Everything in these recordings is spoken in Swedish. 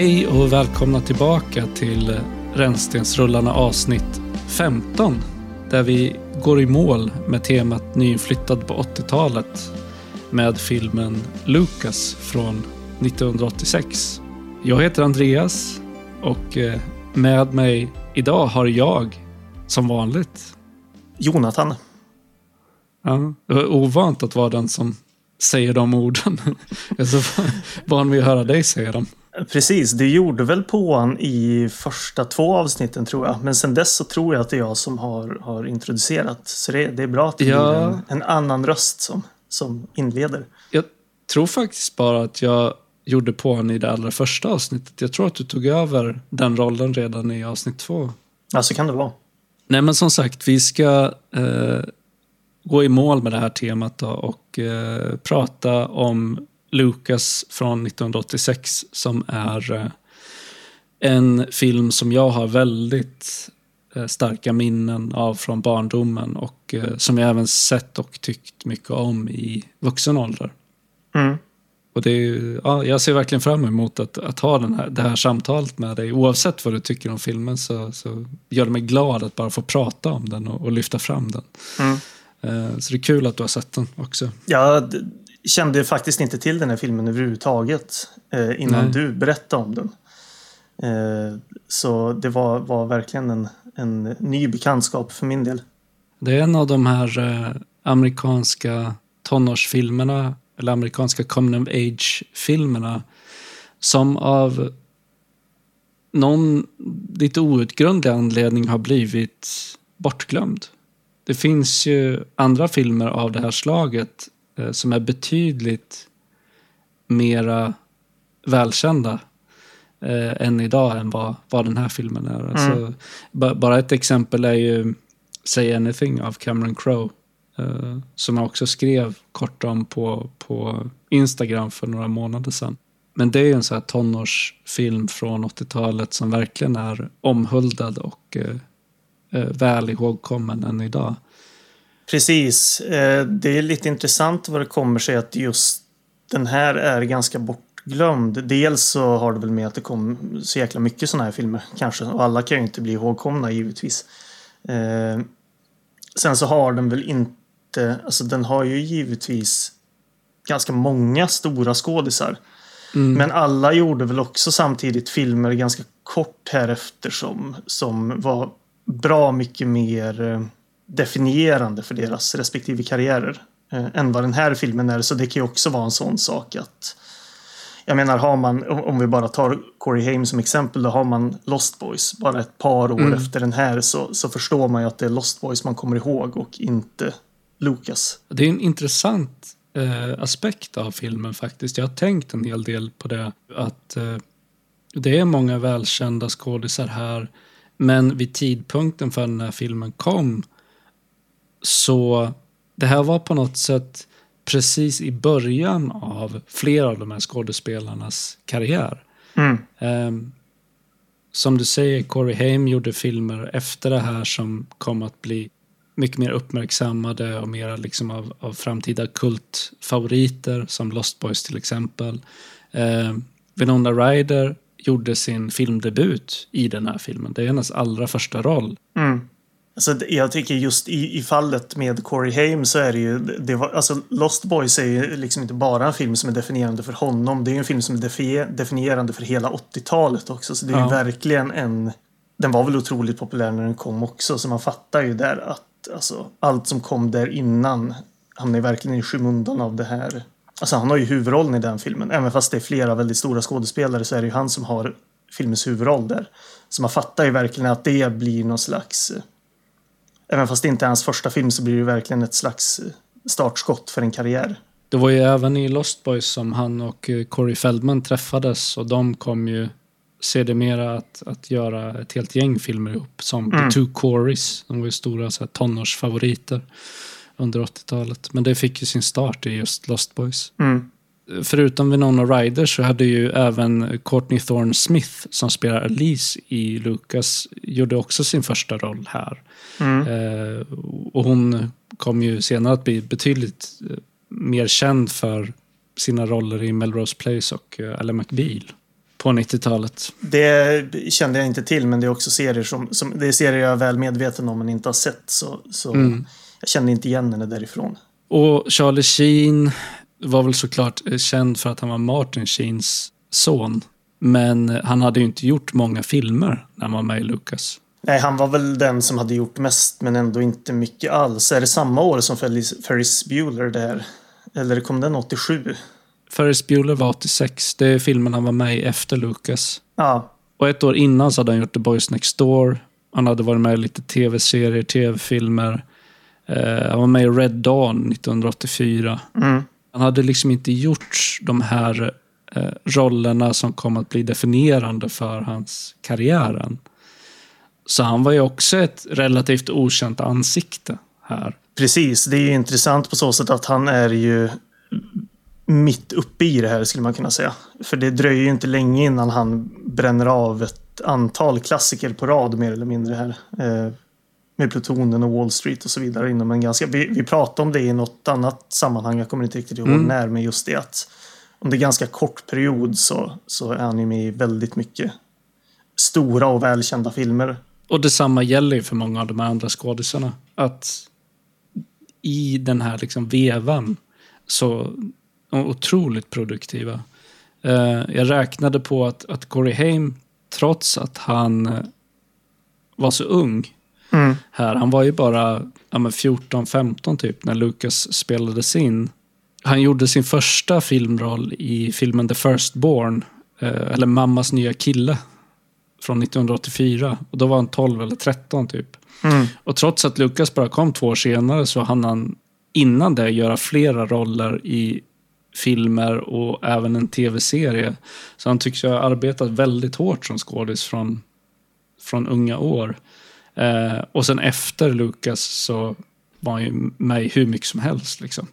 Hej och välkomna tillbaka till Rännstensrullarna avsnitt 15. Där vi går i mål med temat nyinflyttad på 80-talet med filmen Lucas från 1986. Jag heter Andreas och eh, med mig idag har jag, som vanligt, Jonathan. Ja, det var ovant att vara den som säger de orden. Jag är så van vid att höra dig säga dem. Precis, du gjorde väl på han i första två avsnitten tror jag. Men sen dess så tror jag att det är jag som har, har introducerat. Så det, det är bra att det Ja. blir en, en annan röst som, som inleder. Jag tror faktiskt bara att jag gjorde på honom i det allra första avsnittet. Jag tror att du tog över den rollen redan i avsnitt två. Ja, så kan det vara. Nej, men som sagt, vi ska eh, gå i mål med det här temat då och eh, prata om Lucas från 1986 som är eh, en film som jag har väldigt eh, starka minnen av från barndomen och eh, som jag även sett och tyckt mycket om i vuxen ålder. Mm. Och det är, ja, jag ser verkligen fram emot att, att ha den här, det här samtalet med dig. Oavsett vad du tycker om filmen så, så gör det mig glad att bara få prata om den och, och lyfta fram den. Mm. Så det är kul att du har sett den också. Jag d- kände faktiskt inte till den här filmen överhuvudtaget eh, innan Nej. du berättade om den. Eh, så det var, var verkligen en, en ny bekantskap för min del. Det är en av de här eh, amerikanska tonårsfilmerna, eller amerikanska coming of age-filmerna, som av någon lite outgrundlig anledning har blivit bortglömd. Det finns ju andra filmer av det här slaget som är betydligt mera välkända eh, än idag än vad, vad den här filmen är. Alltså, ba- bara ett exempel är ju Say Anything av Cameron Crowe. Eh, som jag också skrev kort om på, på Instagram för några månader sedan. Men det är ju en sån här tonårsfilm från 80-talet som verkligen är omhuldad och eh, eh, väl ihågkommen än idag. Precis. Eh, Det är lite intressant vad det kommer sig att just den här är ganska bortglömd. Dels så har det väl med att det kom så jäkla mycket sådana här filmer kanske. Och alla kan ju inte bli ihågkomna givetvis. Eh, Sen så har den väl inte, alltså den har ju givetvis ganska många stora skådisar. Men alla gjorde väl också samtidigt filmer ganska kort härefter som, som var bra mycket mer eh, definierande för deras respektive karriärer eh, än vad den här filmen är. Så det kan ju också vara en sån sak att jag menar, har man, om vi bara tar Corey Haim som exempel, då har man Lost Boys bara ett par år efter den här så, så förstår man ju att det är Lost Boys man kommer ihåg och inte Lucas. Det är en intressant eh, aspekt av filmen faktiskt. Jag har tänkt en hel del på det. Att eh, det är många välkända skådisar här. Men vid tidpunkten för den här filmen kom så det här var på något sätt precis i början av flera av de här skådespelarnas karriär. Mm. Ehm, som du säger, Corey Haim gjorde filmer efter det här som kom att bli mycket mer uppmärksammade och mera liksom av, av framtida kultfavoriter som Lost Boys till exempel. Ehm, Winona Ryder gjorde sin filmdebut i den här filmen. Det är hennes allra första roll. Mm. Alltså, det- jag tycker just i, i fallet med Corey Haim så är det ju, det var, alltså Lost Boys är ju liksom inte bara en film som är definierande för honom. Det är ju en film som är defi- definierande för hela 80-talet också. Så det är Ja. ju verkligen en, den var väl otroligt populär när den kom också. Så man fattar ju där att alltså, allt som kom där innan hamnar verkligen i skymundan av det här. Alltså han har ju huvudrollen i den filmen. Även fast det är flera väldigt stora skådespelare så är det ju han som har filmens huvudroll där. Så man fattar ju verkligen att det blir någon slags Även fast det inte är hans första film så blir det verkligen ett slags eh, startskott för en karriär. Det var ju även i Lost Boys som han och eh, Corey Feldman träffades och de kom ju sedermera att, att göra ett helt gäng filmer ihop som The Two Coreys. De var ju stora så här, tonårsfavoriter under 80-talet. Men det fick ju sin start i just Lost Boys. Mm. Förutom Winona Ryder så hade ju även Courtney Thorne Smith som spelar Elise i Lucas gjorde också sin första roll här. Mm. Eh, och hon kom ju senare att bli betydligt eh, mer känd för sina roller i Melrose Place och eh, Ally McBeal. på 90-talet. Det kände jag inte till, men det är också serier som, som det är serier jag är väl medveten om men inte har sett. Så, så Mm. jag kände inte igen henne därifrån. Och Charlie Sheen var väl såklart eh, känd för att han var Martin Sheens son. Men han hade ju inte gjort många filmer när han var med i Lucas. Nej, han var väl den som hade gjort mest, men ändå inte mycket alls. Är det samma år som Ferris, Bueller där? Eller kom den 87? Ferris Bueller var 86. Det är filmen han var med i efter Lucas. Ja, Och ett år innan så hade han gjort The Boys Next Door. Han hade varit med i lite tv-serier, tv-filmer. Eh, han var med i Red Dawn 1984. mm. Han hade liksom inte gjort de här eh, rollerna som kom att bli definierande för hans karriär än. Så han var ju också ett relativt okänt ansikte här. precis. Det är ju intressant på så sätt att han är ju mitt uppe i det här skulle man kunna säga. För det dröjer ju inte länge innan han bränner av ett antal klassiker på rad mer eller mindre här. Eh, med Plutonen och Wall Street och så vidare inom en ganska... Vi, vi pratade om det i något annat sammanhang, jag kommer inte riktigt ihåg Mm. när, men just det att under ganska kort period så, så är han ju med i väldigt mycket stora och välkända filmer. Och detsamma gäller ju för många av de andra skådisarna. Att i den här liksom vevan så otroligt produktiva. Eh, jag räknade på att, att Corey Haim, trots att han eh, var så ung Mm. här, han var ju bara ja, men 14-15 typ när Lucas spelades in. Han gjorde sin första filmroll i filmen The Firstborn, eh, eller Mammas nya kille, från 1984. Och då var han 12 eller 13 typ. Mm. Och trots att Lucas bara kom två år senare så hann han innan det göra flera roller i filmer och även en tv-serie. Så han tycks ha arbetat väldigt hårt som skådis från, från unga år. Eh, och sen efter Lucas så var han ju med i hur mycket som helst. Liksom.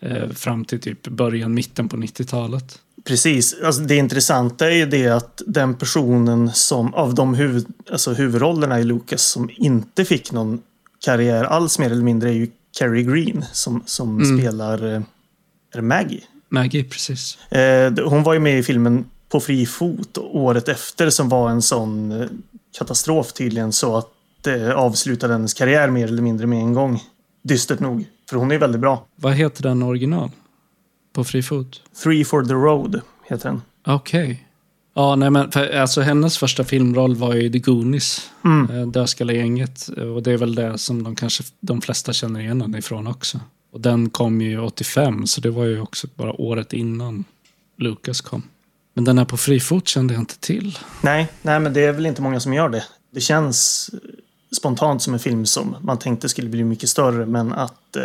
Eh, fram till typ början, mitten på 90-talet. Precis. Alltså det intressanta är ju det att den personen som av de huvud, alltså huvudrollerna i Lucas som inte fick någon karriär alls mer eller mindre är ju Carrie Green som, som Mm. spelar eh, är det Maggie. Maggie, precis. Eh, hon var ju med i filmen På fri fot året efter som var en sån eh, katastrof tydligen så att det avslutade hennes karriär mer eller mindre med en gång. Dystert nog, för hon är väldigt bra. Vad heter den original? På fri fot? Three for the road heter den. Okej. Ja, nej men för, alltså hennes första filmroll var ju The Goonies. Mm. Mm. Dödskallegänget. Och det är väl det som de kanske de flesta känner igen henne ifrån också. Och den kom ju 85, så det var ju också bara året innan Lucas kom. Men den här på fri fot kände jag inte till. Nej, nej, men det är väl inte många som gör det. Det känns eh, spontant som en film som man tänkte skulle bli mycket större, men att eh,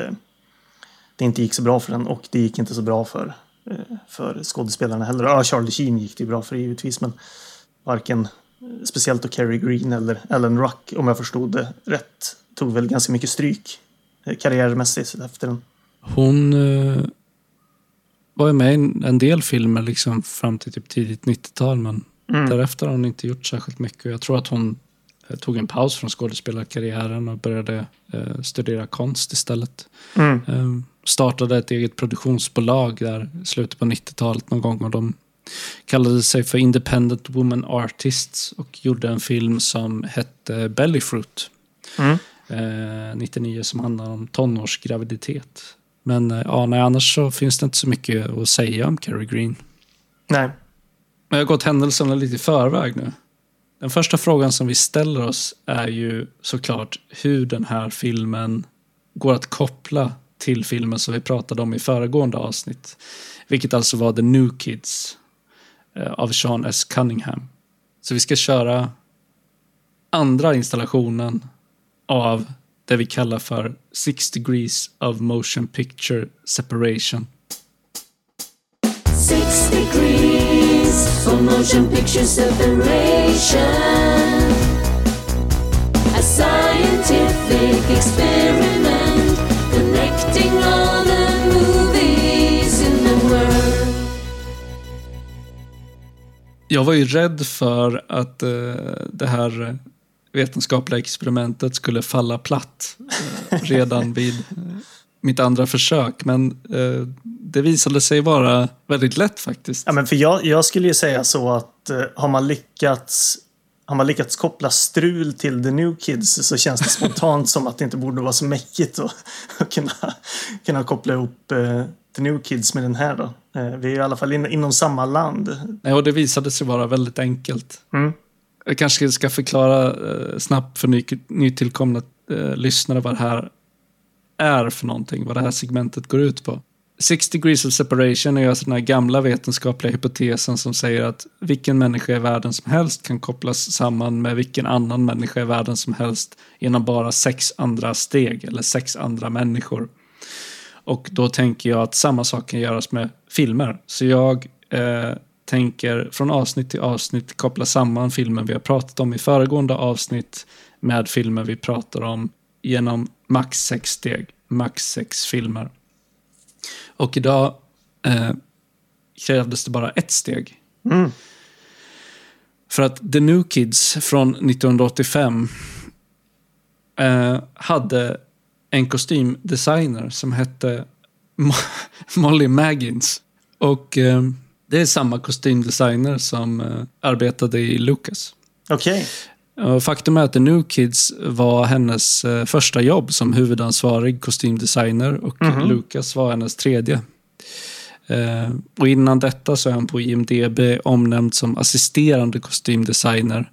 det inte gick så bra för den och det gick inte så bra för, eh, för skådespelarna heller. Ja, Charlie Sheen gick det bra för givetvis, men varken eh, speciellt då Cary Green eller Alan Ruck, om jag förstod det rätt, tog väl ganska mycket stryk eh, karriärmässigt efter den. Hon eh, var ju med i en- en del filmer liksom fram till typ tidigt 90-tal, men Mm. därefter har hon inte gjort särskilt mycket. Jag tror att hon eh, tog en paus från skådespelarkarriären och började eh, studera konst istället. Mm. Eh, startade ett eget produktionsbolag där i slutet på 90-talet någon gång och de kallade sig för Independent Woman Artists och gjorde en film som hette Bellyfruit Mm. eh, 99 som handlar om tonårsgraviditet. Men eh, ja, nej, annars så finns det inte så mycket att säga om Carrie Green. Nej, Men jag har gått händelserna lite i förväg nu. Den första frågan som vi ställer oss är ju såklart hur den här filmen går att koppla till filmen som vi pratade om i föregående avsnitt. Vilket alltså var The New Kids eh, av Sean S. Cunningham. Så vi ska köra andra installationen av det vi kallar för Six Degrees of Motion Picture Separation. Six degrees of motion picture separation. A scientific experiment connecting all the movies in the world. Jag var ju rädd för att eh, det här vetenskapliga experimentet skulle falla platt eh, redan vid eh, mitt andra försök, men eh, det visade sig vara väldigt lätt faktiskt. Ja, men för jag, jag skulle ju säga så att eh, har man lyckats har man lyckats koppla strul till The New Kids så känns det spontant som att det inte borde vara så mäckigt att, att kunna, kunna koppla ihop eh, The New Kids med den här. Då. Eh, vi är i alla fall in, inom samma land. Nej, och det visade sig vara väldigt enkelt. Mm. Jag kanske ska förklara eh, snabbt för ny, nytillkomna eh, lyssnare vad det här är för någonting, vad det här segmentet går ut på. Six degrees of separation är alltså den här gamla vetenskapliga hypotesen som säger att vilken människa i världen som helst kan kopplas samman med vilken annan människa i världen som helst genom bara sex andra steg eller sex andra människor. Och då tänker jag att samma sak kan göras med filmer. Så jag eh, tänker från avsnitt till avsnitt koppla samman filmer vi har pratat om i föregående avsnitt med filmer vi pratar om genom max sex steg, max sex filmer. Och idag eh, krävdes det bara ett steg. Mm. För att The New Kids från 1985 eh, hade en kostymdesigner som hette Mo Molly Maggins. Och eh, det är samma kostymdesigner som eh, arbetade i Lucas. Okej. Och Faktum är att The New Kids var hennes eh, första jobb som huvudansvarig kostymdesigner och Mhm. Lucas var hennes tredje. Eh, och innan detta så är han på IMDB omnämnd som assisterande kostymdesigner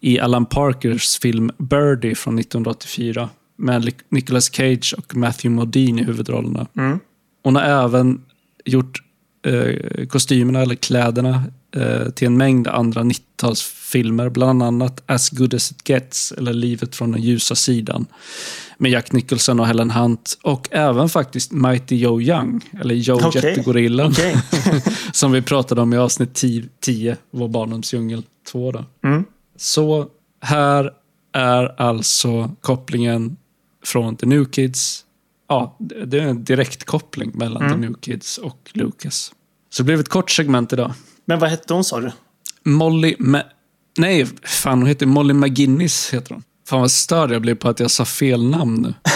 i Alan Parkers film Birdie från 1984 med Nic- Nicolas Cage och Matthew Modine i huvudrollerna. Mm. Hon har även gjort eh, kostymerna eller kläderna eh, till en mängd andra 90-talsfilmer. Bland annat As good as it gets eller Livet från den ljusa sidan med Jack Nicholson och Helen Hunt. Och även faktiskt Mighty Joe Young, eller Joe Okej. Jättegorillan. Okej. som vi pratade om i avsnitt 10, 10 Vår barndoms djungel 2. Då. Mm. Så här är alltså kopplingen från The New Kids. Ja, det det är en direkt koppling mellan Mm. The New Kids och Lucas. Så det blev ett kort segment idag. Men vad hette hon sa du? Molly... Ma- Nej, fan hon heter Molly McGinnis. Heter hon. Fan vad störd jag blev på att jag sa fel namn nu.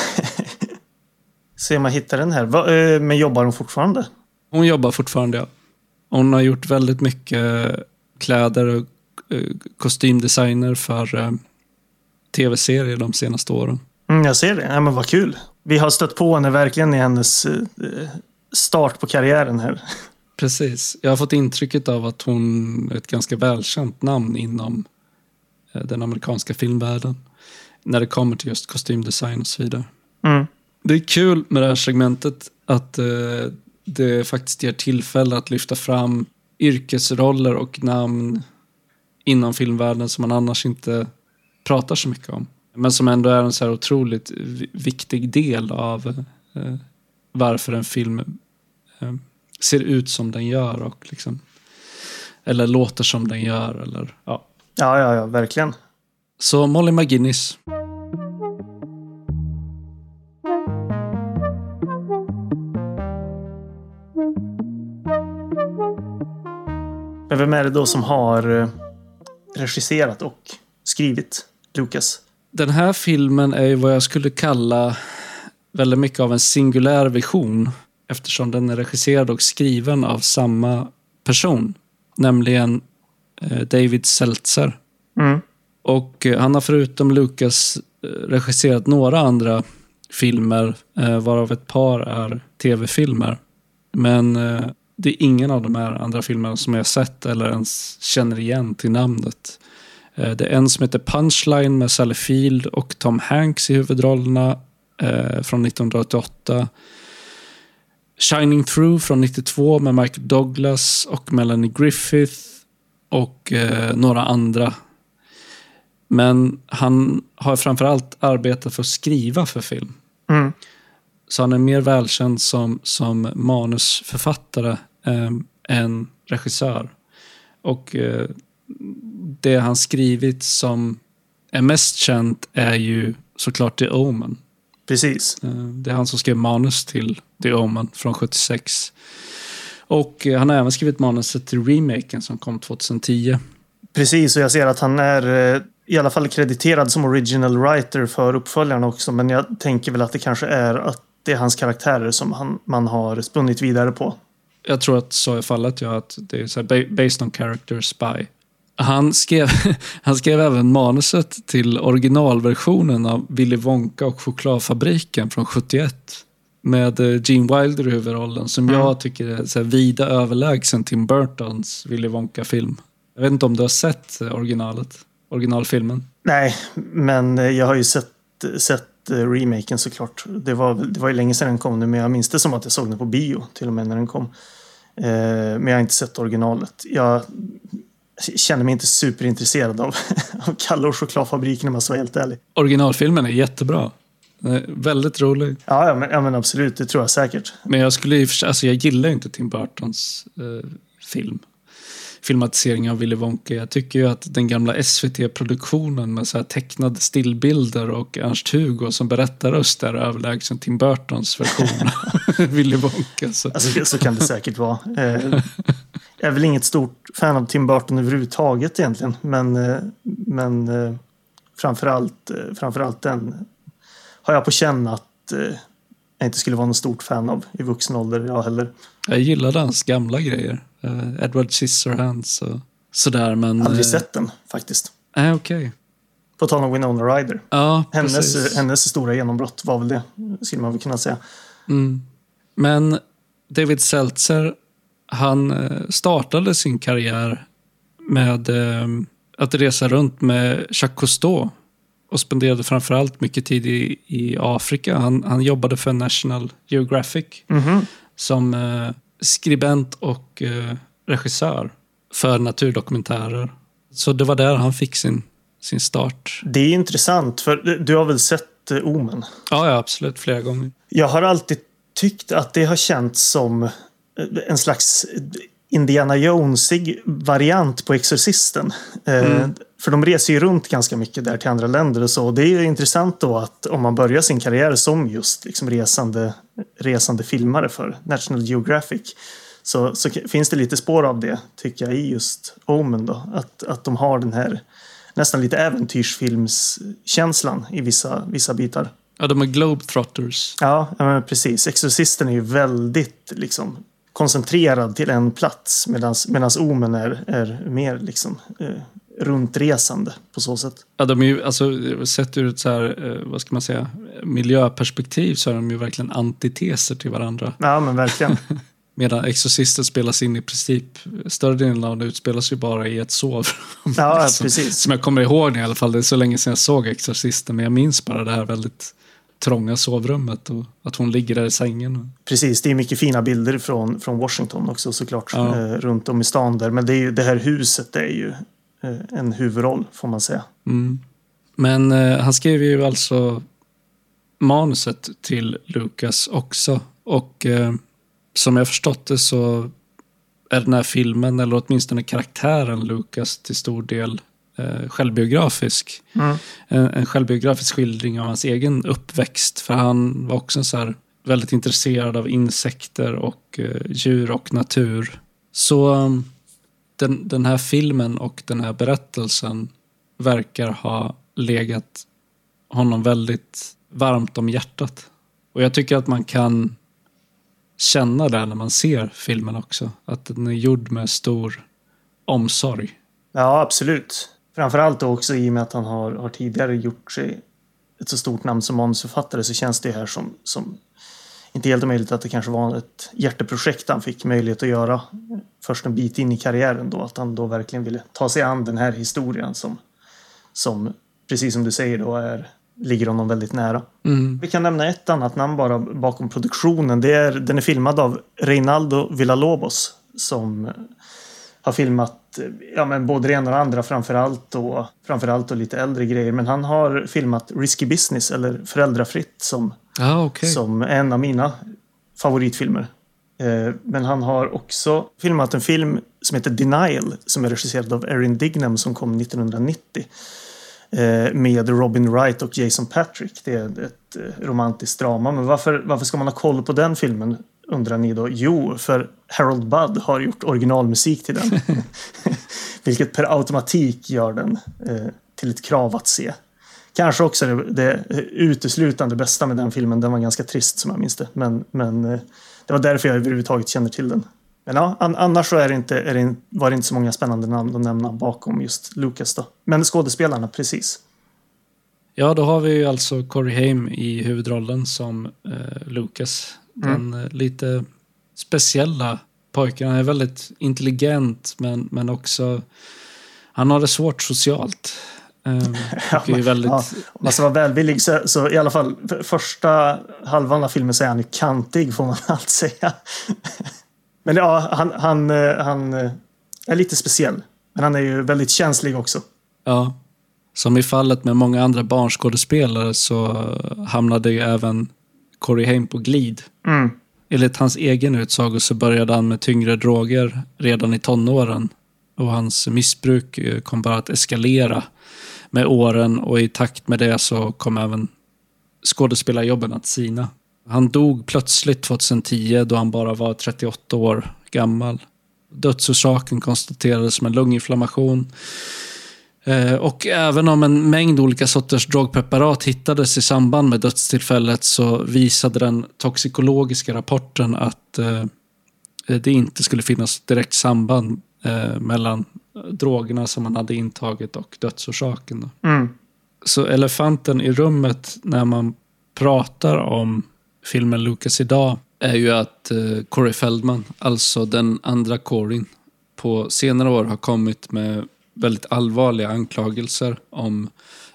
Se om jag hittar den här. Va, eh, men jobbar hon fortfarande? Hon jobbar fortfarande, ja. Hon har gjort väldigt mycket kläder och eh, kostymdesigner för eh, tv-serier de senaste åren. Mm, jag ser det. Ja, men vad kul. Vi har stött på henne verkligen i hennes eh, start på karriären här. Precis. Jag har fått intrycket av att hon är ett ganska välkänt namn inom eh, den amerikanska filmvärlden. När det kommer till just kostymdesign och så vidare. Mm. Det är kul med det här segmentet att eh, det faktiskt ger tillfälle att lyfta fram yrkesroller och namn inom filmvärlden som man annars inte pratar så mycket om. Men som ändå är en så här otroligt vi- viktig del av eh, varför en film eh, ser ut som den gör och liksom eller låter som den gör. Eller, ja. Ja, ja, ja, verkligen. Så Molly McGinnis. Men vem är det då som har eh, regisserat och skrivit Lucas? Den här filmen är ju vad jag skulle kalla väldigt mycket av en singulär vision eftersom den är regisserad och skriven av samma person, nämligen eh, David Seltzer. Mm. Och eh, han har förutom Lucas eh, regisserat några andra filmer, varav ett par är tv-filmer. Men det är ingen av de här andra filmerna som jag sett eller ens känner igen till namnet. Det är en som heter Punchline med Sally Field och Tom Hanks i huvudrollerna från 1988. Shining Through från 92 med Michael Douglas och Melanie Griffith och eh, några andra. Men han har framförallt arbetat för att skriva för film. Mm. Så han är mer välkänd som, som manusförfattare eh, än regissör. Och eh, det han skrivit som är mest känt är ju såklart The Omen. Precis. Eh, det är han som skrev manus till The Omen från 76. Och eh, han har även skrivit manuset till remaken som kom 2010. Precis, och jag ser att han är eh, i alla fall krediterad som original writer för uppföljarna också. Men jag tänker väl att det kanske är att det är hans karaktärer som han, man har spunnit vidare på. Jag tror att så är fallet, ja. Att det är så här, ba- based on character spy. Han skrev, han skrev även manuset till originalversionen av Willy Wonka och chokladfabriken från 71. Med eh, Gene Wilder i huvudrollen, som Mm. jag tycker är så vida överlägsen Tim Burtons Willy Wonka-film. Jag vet inte om du har sett eh, originalet? Originalfilmen? Nej, men eh, jag har ju sett, sett remaken såklart. Det var, det var ju länge sedan den kom nu, men jag minns det som att jag såg den på bio till och med när den kom. Eh, men jag har inte sett originalet. Jag känner mig inte superintresserad av, av Kalle och chokladfabriken om jag ska vara helt ärlig. Originalfilmen är jättebra. Är väldigt rolig. Ja, ja, men, ja, men absolut, det tror jag säkert. Men jag skulle alltså jag gillar inte Tim Burtons eh, film. Filmatisering av Willy Wonka. Jag tycker ju att den gamla SVT-produktionen med så här tecknade stillbilder och Ernst-Hugo som berättarröst är överlägsen Tim Burtons version av Willy Wonka. Så. Alltså, så kan det säkert vara. Eh, är väl inget stort fan av Tim Burton överhuvudtaget egentligen. Men, eh, men eh, framförallt, eh, framförallt den har jag på känn att jag inte skulle vara någon stort fan av i vuxen ålder jag heller. Jag gillade hans gamla grejer. Edward Scissorhands och sådär. Men, Aldrig sett den faktiskt. Nej, okej. På tal om Winona Ryder. Ja, Hennes, precis. hennes stora genombrott var väl det, skulle man väl kunna säga. Mm. Men David Seltzer, han eh, startade sin karriär med eh, att resa runt med Jacques Cousteau och spenderade framförallt mycket tid i, i Afrika. Han, han jobbade för National Geographic Mhm. som eh, skribent och eh, regissör för naturdokumentärer. Så det var där han fick sin, sin start. Det är intressant, för du- har väl sett eh, Omen? Ja, ja, absolut. Flera gånger. Jag har alltid tyckt att det har känts som en slags Indiana Jonesig variant på Exorcisten. Eh, För de reser ju runt ganska mycket där till andra länder och så. Det är ju intressant då att om man börjar sin karriär som just liksom resande, resande filmare för National Geographic så, så finns det lite spår av det tycker jag i just Omen då. Att, att de har den här nästan lite äventyrsfilmskänslan i vissa, vissa bitar. Ja, de är Globetrotters. Ja, ja, men precis. Exorcisten är ju väldigt liksom, koncentrerad till en plats medan Omen är, är mer liksom, eh, runtresande på så sätt. Ja, de är ju, alltså, sett ur ett så här, eh, vad ska man säga, miljöperspektiv så är de ju verkligen antiteser till varandra. Ja, men verkligen. Medan Exorcisten spelas in i princip, större delen av det utspelas ju bara i ett sovrum. Ja, Liksom. precis. Som jag kommer ihåg i alla fall, det är så länge sedan jag såg Exorcisten, men jag minns bara det här väldigt trånga sovrummet och att hon ligger där i sängen. Precis, det är mycket fina bilder från, från Washington också såklart. Ja. Eh, runt om i stan där. Men det, är ju, det här huset är ju eh, en huvudroll får man säga. Mm. Men eh, han skrev ju alltså manuset till Lucas också. Och eh, som jag förstått det så är den här filmen, eller åtminstone karaktären Lucas till stor del eh, självbiografisk. Mm. En, en självbiografisk skildring av hans egen uppväxt. För han var också så här väldigt intresserad av insekter och eh, djur och natur. Så um, den, den här filmen och den här berättelsen verkar ha legat honom väldigt varmt om hjärtat. Och jag tycker att man kan känna det när man ser filmen också. Att den är gjord med stor omsorg. Ja, absolut. Framförallt också i och med att han har, har tidigare gjort sig ett så stort namn som manusförfattare så känns det här som, som inte helt omöjligt att det kanske var ett hjärteprojekt han fick möjlighet att göra först en bit in i karriären då. Att han då verkligen ville ta sig an den här historien som, som precis som du säger då är, ligger honom väldigt nära. Mm. Vi kan nämna ett annat namn bara bakom produktionen. Det är, den är filmad av Reinaldo Villalobos som har filmat ja, men både det ena och det andra framförallt och, framförallt och lite äldre grejer. Men han har filmat Risky Business eller Föräldrafritt som, Ja, okej. som en av mina favoritfilmer. Eh, Men han har också filmat en film som heter Denial som är regisserad av Erin Dignam som kom 1990 eh, med Robin Wright och Jason Patrick. Det är ett eh, romantiskt drama. Men varför, varför ska man ha koll på den filmen undrar ni då? Jo, för Harold Budd har gjort originalmusik till den. Vilket per automatik gör den eh, till ett krav att se. Kanske också det, det uteslutande bästa med den filmen. Den var ganska trist som jag minns det. Men, men eh, det var därför jag överhuvudtaget känner till den. Men ja, an, annars så är det inte, är det, var det inte så många spännande namn att nämna bakom just Lucas då. Men skådespelarna, precis. Ja, då har vi ju alltså Corey Haim i huvudrollen som eh, Lucas. Den eh, lite speciella pojken. Han är väldigt intelligent men, men också... Han har det svårt socialt. Um, är väldigt... Ja, om man ska vara välvillig så, så i alla fall för första halvan av filmen så är han ju kantig får man allt säga. Men ja, han, han, eh, han eh, är lite speciell. Men han är ju väldigt känslig också. Ja. Som i fallet med många andra barnskådespelare så hamnade ju även Corey Haim på glid. Mm. Enligt hans egen utsago så började han med tyngre droger redan i tonåren. Och hans missbruk eh, kom bara att eskalera med åren och i takt med det så kom även skådespelarjobben att sina. Han dog plötsligt 2010 då han bara var 38 år gammal. Dödsorsaken konstaterades som en lunginflammation. Eh, Och även om en mängd olika sorters drogpreparat hittades i samband med dödstillfället så visade den toxikologiska rapporten att eh, det inte skulle finnas direkt samband eh, mellan drogerna som han hade intagit och dödsorsaken. Mm. Så elefanten i rummet när man pratar om filmen Lucas idag är ju att Corey Feldman, alltså den andra Coryn, på senare år har kommit med väldigt allvarliga anklagelser om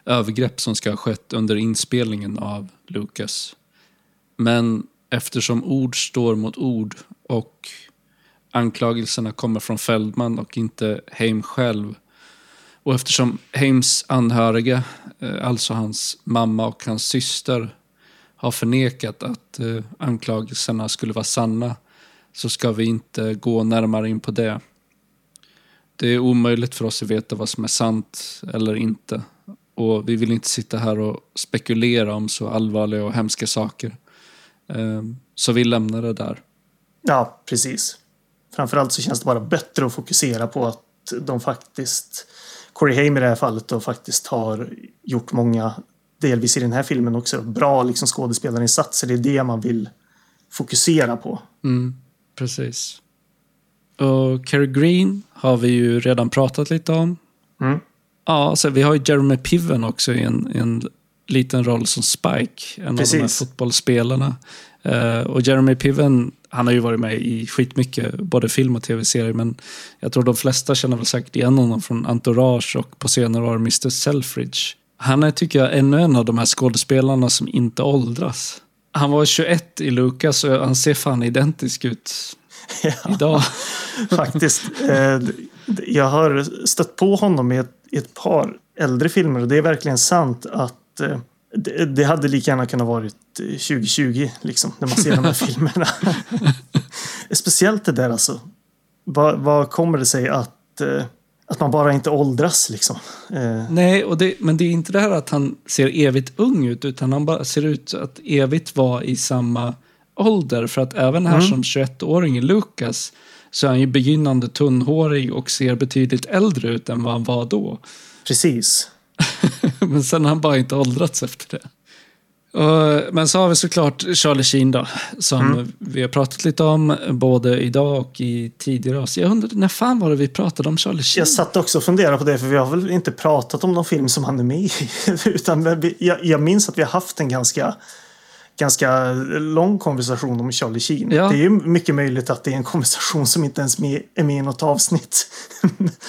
övergrepp som ska ha skett under inspelningen av Lucas. Men eftersom ord står mot ord och anklagelserna kommer från Feldman och inte Heim själv och eftersom Heims anhöriga, eh, alltså hans mamma och hans syster, har förnekat att eh, anklagelserna skulle vara sanna så ska vi inte gå närmare in på det. Det är omöjligt för oss att veta vad som är sant eller inte. Och vi vill inte sitta här och spekulera om så allvarliga och hemska saker. Eh, Så vi lämnar det där. Ja, precis. Framförallt så känns det bara bättre att fokusera på att de faktiskt, Corey Haim i det här fallet, då faktiskt har gjort många, delvis i den här filmen också, bra liksom skådespelarinsatser. Det är det man vill fokusera på. Mm, precis. Och Cary Green har vi ju redan pratat lite om. Mm. Ja, så vi har ju Jeremy Piven också i en, en liten roll som Spike. En av de här Precis. fotbollsspelarna. Eh, och Jeremy Piven, han har ju varit med i skitmycket, både film och tv-serier. Men jag tror de flesta känner väl säkert igen honom från Entourage och på senare år Mr. Selfridge. Han är, tycker jag, ännu en av de här skådespelarna som inte åldras. Han var 21 i Lucas och han ser fan identisk ut idag. Faktiskt. Eh, jag har stött på honom i ett, i ett par äldre filmer och det är verkligen sant att eh, det, det hade lika gärna kunnat varit eh, 2020 liksom, när man ser de här filmerna. Speciellt det där alltså. Vad, vad kommer det sig att, eh, att man bara inte åldras liksom? Eh, Nej, och det, men det är inte det här att han ser evigt ung ut, utan han bara ser ut att evigt vara i samma ålder. För att även här som 21-åring i Lucas så är han ju begynnande tunnhårig och ser betydligt äldre ut än vad han var då. precis. men sen har han bara inte åldrats efter det. Men så har vi såklart Charlie Sheen då, som vi har pratat lite om både idag och i tidigare avsnitt. Jag undrar, när fan var det vi pratade om Charlie Sheen? Jag satt också och funderade på det för vi har väl inte pratat om någon film som han är med i. Utan jag, jag minns att vi har haft en ganska ganska lång konversation om Charlie Sheen. Ja. Det är ju mycket möjligt att det är en konversation som inte ens är med i något avsnitt.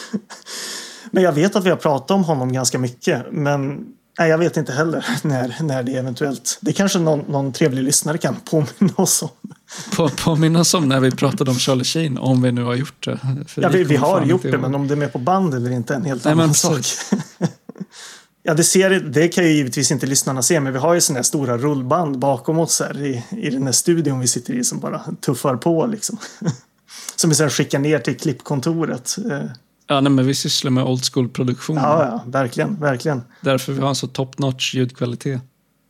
men jag vet att vi har pratat om honom ganska mycket. Men nej, jag vet inte heller när, när det eventuellt... Det kanske någon, någon trevlig lyssnare kan påminna oss om. På, påminna oss om när vi pratade om Charlie Sheen, om vi nu har gjort det. För Ja, vi, vi har gjort det, men om det är med på band eller inte är en helt Nej, men annan sak. Ja, det, ser, det kan ju givetvis inte lyssnarna se, men vi har ju sådana här stora rullband bakom oss här i, i den här studion vi sitter i som bara tuffar på liksom. Som vi sen skickar ner till klippkontoret. Eh, Ja, nej, men vi sysslar med old school-produktion. Ja, ja, verkligen, verkligen. Därför vi har en så top notch ljudkvalitet.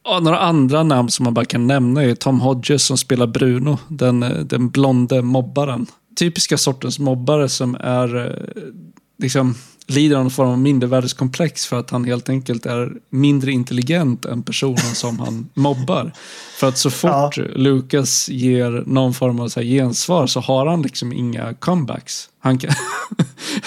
Ja, några andra namn som man bara kan nämna är Tom Hodges som spelar Bruno, den, den blonde mobbaren. Typiska sortens mobbare som är eh, liksom lider någon form av mindervärdeskomplex för att han helt enkelt är mindre intelligent än personen som han mobbar. För att så fort Lucas ger någon form av så här gensvar så har han liksom inga comebacks. Han kan,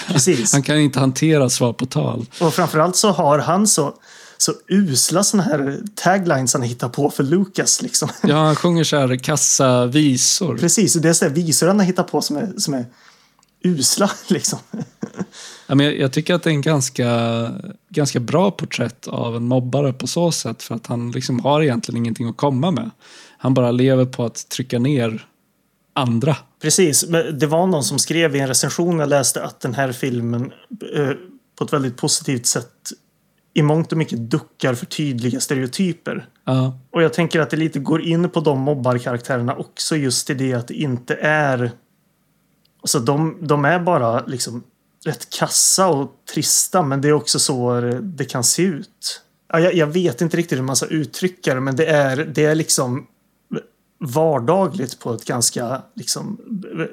han kan inte hantera svar på tal. Och framförallt så har han så, så usla såna här taglines han hittar på för Lucas. Liksom. Ja, han sjunger så här kassa visor. Precis, och det är så visor han har hittat på som är, som är usla. Liksom. Men jag, tycker att det är en ganska, ganska bra porträtt av en mobbare på så sätt. För att han liksom har egentligen ingenting att komma med. Han bara lever på att trycka ner andra. Precis, det var någon som skrev i en recension jag läste att den här filmen eh, på ett väldigt positivt sätt i mångt och mycket duckar för tydliga stereotyper. Ja, Och jag tänker att det lite går in på de mobbarkaraktärerna också just i det att det inte är... Alltså de, de är bara liksom rätt kassa och trista men det är också så det kan se ut. Ja, jag, jag vet inte riktigt hur man ska uttrycka det men det är, det är liksom vardagligt på ett ganska liksom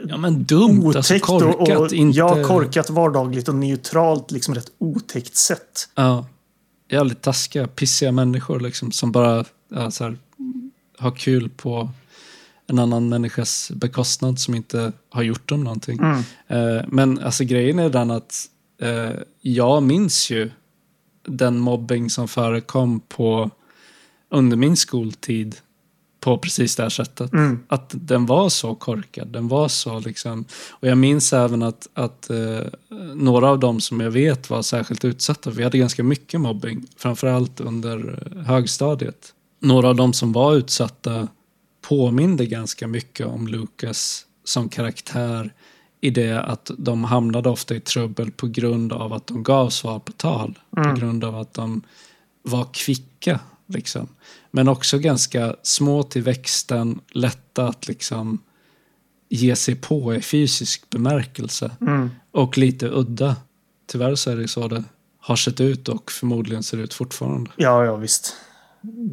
ja men dumt, alltså otäckt korkat. och, och inte... ja, korkat, vardagligt och neutralt liksom rätt otäckt sätt. Ja, jävligt taskiga, pissiga människor liksom, som bara ja, här, har kul på en annan människas bekostnad som inte har gjort dem någonting. Mm. Eh, men alltså grejen är den att eh, jag minns ju den mobbing som förekom på under min skoltid på precis det här sättet. Mm. Att den var så korkad. Den var så liksom. Och jag minns även att, att eh, några av dem som jag vet var särskilt utsatta. Vi hade ganska mycket mobbing. Framförallt under högstadiet. Några av dem som var utsatta påminde ganska mycket om Lucas som karaktär i det att de hamnade ofta i trubbel på grund av att de gav svar på tal. På grund av att de var kvicka. Liksom. Men också ganska små till växten, lätta att liksom ge sig på i fysisk bemärkelse. Mm. Och lite udda. Tyvärr så är det så det har sett ut och förmodligen ser ut fortfarande. Ja, ja visst.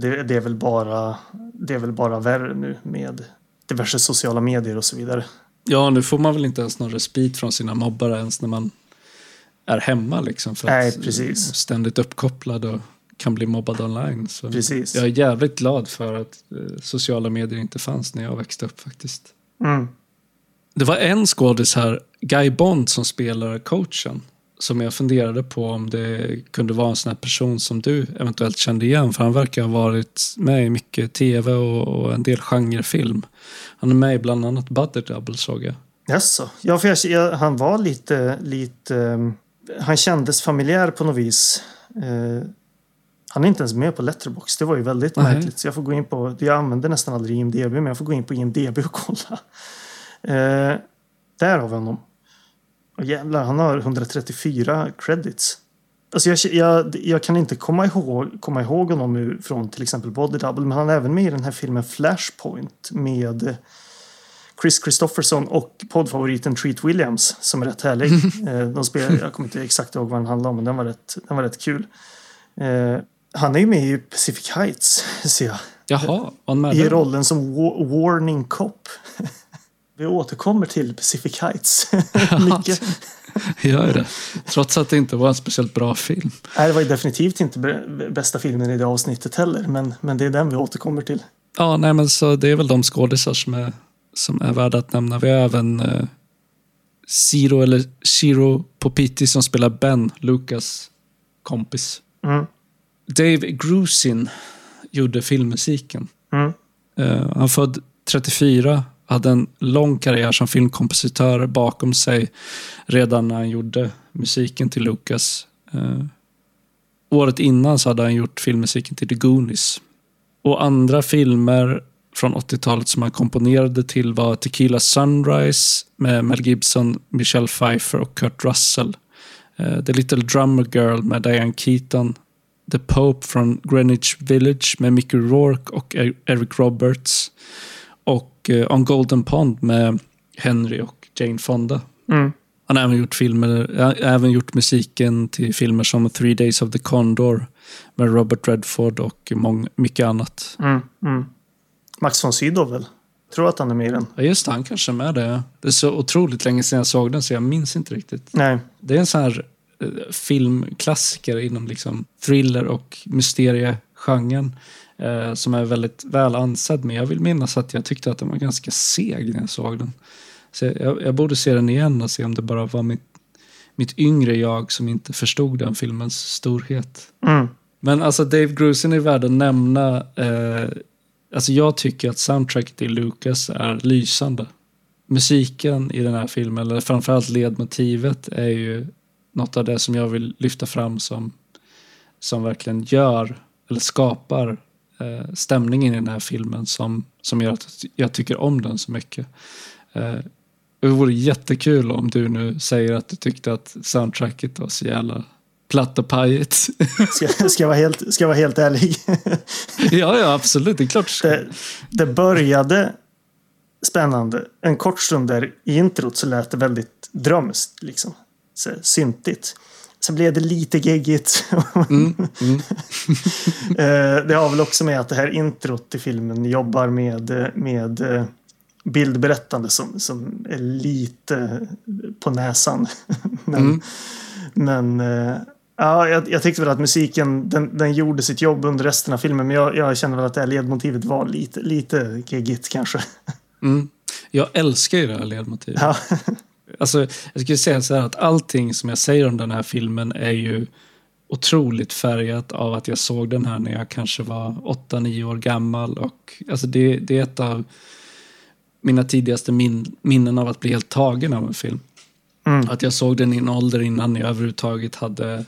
Det, det, är väl bara, det är väl bara värre nu med diverse sociala medier och så vidare. Ja, nu får man väl inte ens någon respit från sina mobbare ens när man är hemma liksom. För Nej, att precis. ständigt uppkopplad och kan bli mobbad online. Så Precis. Jag är jävligt glad för att eh, sociala medier inte fanns när jag växte upp faktiskt. Mm. Det var en skådis här, Guy Bond, som spelar coachen. Som jag funderade på om det kunde vara en sån här person som du eventuellt kände igen. För han verkar ha varit med i mycket tv och, och en del genrefilm. Han är med i bland annat Buddy Double såg jag. Jaså? Ja, för jag, jag, han var lite, lite... um, Han kändes familjär på något vis. Eh, han är inte ens med på Letterbox. Det var ju väldigt Nej. märkligt. Så jag får gå in på... Jag använder nästan aldrig IMDB, men jag får gå in på IMDB och kolla. Eh, där har vi honom. Och jävlar, han har 134 credits. Alltså jag, jag, jag kan inte komma ihåg, komma ihåg honom ur, från till exempel Body Double, men han är även med i den här filmen Flashpoint med Chris Christopherson och poddfavoriten Treat Williams som är rätt härlig. Eh, De spelar, jag kommer inte exakt ihåg vad den handlar om, men den var rätt, den var rätt kul. Eh, han är ju med i Pacific Heights, ser jag. Jaha, I rollen som wa- Warning Cop. Vi återkommer till Pacific Heights. Mycket. Gör det. Trots att det inte var en speciellt bra film. Nej, det var definitivt inte bästa filmen i det avsnittet heller, men, men det är den vi återkommer till. Ja, nej men så det är väl de skådisar som är, som är värda att nämna. Vi har även eh, Zero eller Shiro Popiti som spelar Ben, Lucas kompis. Mm. Dave Grusin gjorde filmmusiken. Mm. Eh, han född 34, hade en lång karriär som filmkompositör bakom sig redan när han gjorde musiken till Lucas. Eh, året innan så hade han gjort filmmusiken till The Goonies. Och andra filmer från 80-talet som han komponerade till var Tequila Sunrise med Mel Gibson, Michelle Pfeiffer och Kurt Russell. Eh, The Little Drummer Girl med Diane Keaton. The Pope från Greenwich Village med Mickey Rourke och e- Eric Roberts. Och eh, On Golden Pond med Henry och Jane Fonda. Mm. Han har även gjort, filmer, även gjort musiken till filmer som Three Days of the Condor med Robert Redford och mång, mycket annat. Mm. Mm. Max von Sydow väl? Tror att han är med i den. Ja, just det, han kanske är med det. Det är så otroligt länge sedan jag såg den så jag minns inte riktigt. Nej. Det är en sån här eh, filmklassiker inom liksom thriller och mysteriegenren. Eh, som är väldigt väl ansedd. Men jag vill minnas att jag tyckte att den var ganska seg när jag såg den. Så jag, jag borde se den igen och se om det bara var mitt, mitt yngre jag som inte förstod den filmens storhet. Mm. Men alltså Dave Grusin är värd att nämna. Eh, alltså jag tycker att soundtracket till Lucas är lysande. Musiken i den här filmen, eller framförallt ledmotivet, är ju något av det som jag vill lyfta fram som, som verkligen gör, eller skapar stämningen i den här filmen som, som gör att jag tycker om den så mycket. Eh, det vore jättekul om du nu säger att du tyckte att soundtracket var så jävla platt och pajigt. Ska, ska, jag vara helt, ska jag vara helt ärlig. ja, ja, absolut. Det är klart. Det, det började spännande. En kort stund där i introt så lät det väldigt drömskt. Liksom. Så, syntigt. Sen blev det lite geggigt. Mm, mm. Eh, det har väl också med att det här introt till filmen jobbar med, med eh, bildberättande som, som är lite på näsan. Men, Mm. men eh, ja, jag, jag tyckte väl att musiken den, den gjorde sitt jobb under resten av filmen. Men jag, jag känner väl att det här ledmotivet var lite, lite geggigt kanske. Mm. Jag älskar ju det här ledmotivet. Ja, Alltså, jag skulle säga så här att allting som jag säger om den här filmen är ju otroligt färgat av att jag såg den här när jag kanske var 8-9 år gammal. Och, alltså det, det är ett av mina tidigaste min, minnen av att bli helt tagen av en film. Mm. Att jag såg den i en ålder innan jag överhuvudtaget hade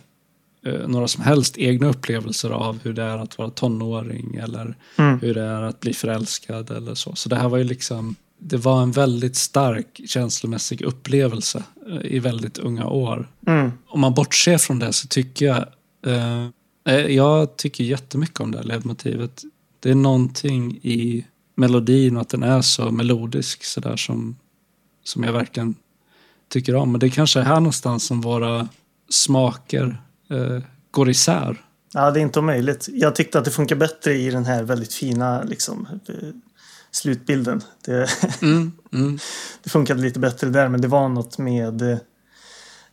eh, några som helst egna upplevelser av hur det är att vara tonåring eller Mm. hur det är att bli förälskad eller så. Så det här var ju liksom, det var en väldigt stark känslomässig upplevelse eh, i väldigt unga år. mm, Om man bortser från det så tycker jag, eh, eh, jag tycker jättemycket om det här ledmotivet. Det är någonting i melodin och att den är så melodisk sådär som, som jag verkligen tycker om. Men det kanske är här någonstans som våra smaker eh, går isär. ja, det är inte omöjligt. Jag tyckte att det funkar bättre i den här väldigt fina liksom, eh, slutbilden. Det, Mm, mm, det funkade lite bättre där, men det var något med eh,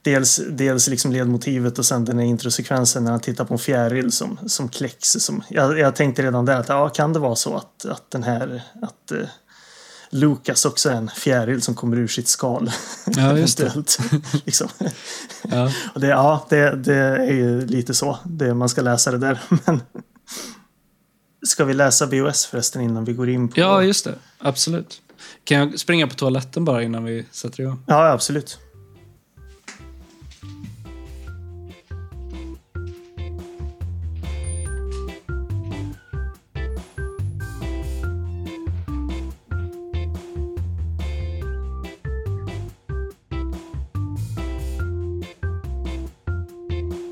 dels, dels liksom ledmotivet och sen den här introsekvensen när han tittar på en fjäril som, som kläcks. Som, jag, jag tänkte redan där att ja, kan det vara så att, att den här att eh, Lukas också är en fjäril som kommer ur sitt skal. Ja, just det. Liksom. ja. Och det, ja, det, det är ju lite så. Det, man ska läsa det där. Men ska vi läsa BOS förresten innan vi går in på... ja, just det. Absolut. Kan jag springa på toaletten bara innan vi sätter igång? ja absolut.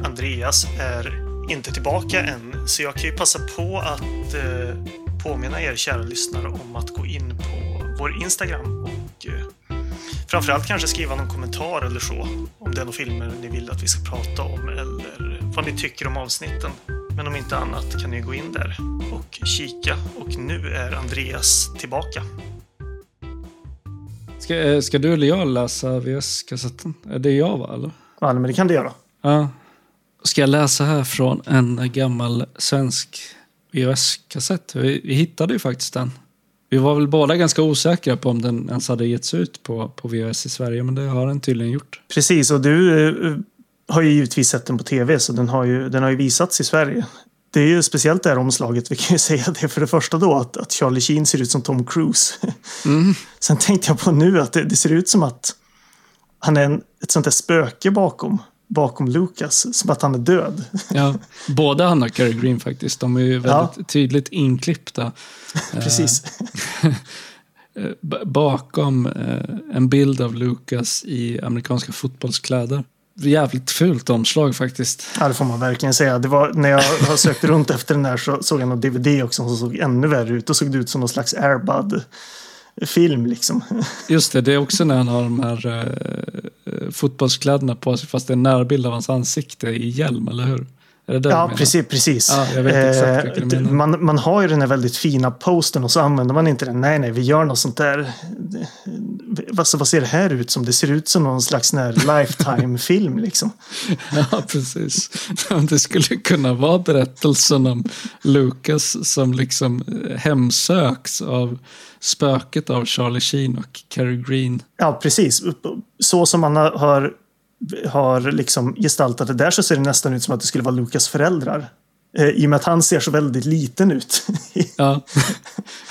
Andreas är inte tillbaka än, så jag kan ju passa på att eh, påminna er kära lyssnare om att gå in på vår Instagram och eh, framförallt kanske skriva någon kommentar eller så om det är några filmer ni vill att vi ska prata om eller vad ni tycker om avsnitten. Men om inte annat kan ni gå in där och kika och nu är Andreas tillbaka. Ska, eh, ska du eller jag läsa VS-kassetten? Är det jag va, eller? Ja, men det kan du göra. Ja. Ska jag läsa här från en gammal svensk VHS-kassett? Vi, vi hittade ju faktiskt den. Vi var väl båda ganska osäkra på om den ens hade getts ut på, på VHS i Sverige, men det har den tydligen gjort. Precis, och du eh, har ju givetvis sett den på tv så den har ju, den har ju visats i Sverige. Det är ju speciellt det här omslaget. Vi kan ju säga det för det första då att, att Charlie Sheen ser ut som Tom Cruise. Mm. Sen tänkte jag på nu att det, det ser ut som att han är en, ett sånt där spöke bakom, bakom Lucas. Som att han är död. Ja, både han och Cary Green faktiskt. De är ju väldigt Ja. tydligt inklippta. Precis. Eh, b- bakom eh, en bild av Lucas i amerikanska fotbollskläder. Jävligt fult omslag faktiskt. Ja, det får man verkligen säga. Det var, när jag har sökt runt efter den där så såg jag någon DVD också som såg ännu värre ut. Och såg det ut som någon slags film liksom. Just det, det är också när han har de här eh, eh, fotbollskläderna på sig fast det är en närbild av hans ansikte i hjälm, eller hur? Ja, precis. precis. Ja, jag vet exakt vilken du Eh, menar. man, man har ju den här väldigt fina posten och så använder man inte den. Nej, nej, vi gör något sånt där eh, alltså, vad ser det här ut som? Det ser ut som någon slags lifetime-film liksom. Ja, precis. Det skulle kunna vara berättelsen om Lucas som liksom hemsöks av spöket av Charlie Sheen och Cary Green. Ja, precis. Så som man har, har liksom gestaltat det där så ser det nästan ut som att det skulle vara Lukas föräldrar. Eh, I och med att han ser så väldigt liten ut. Ja.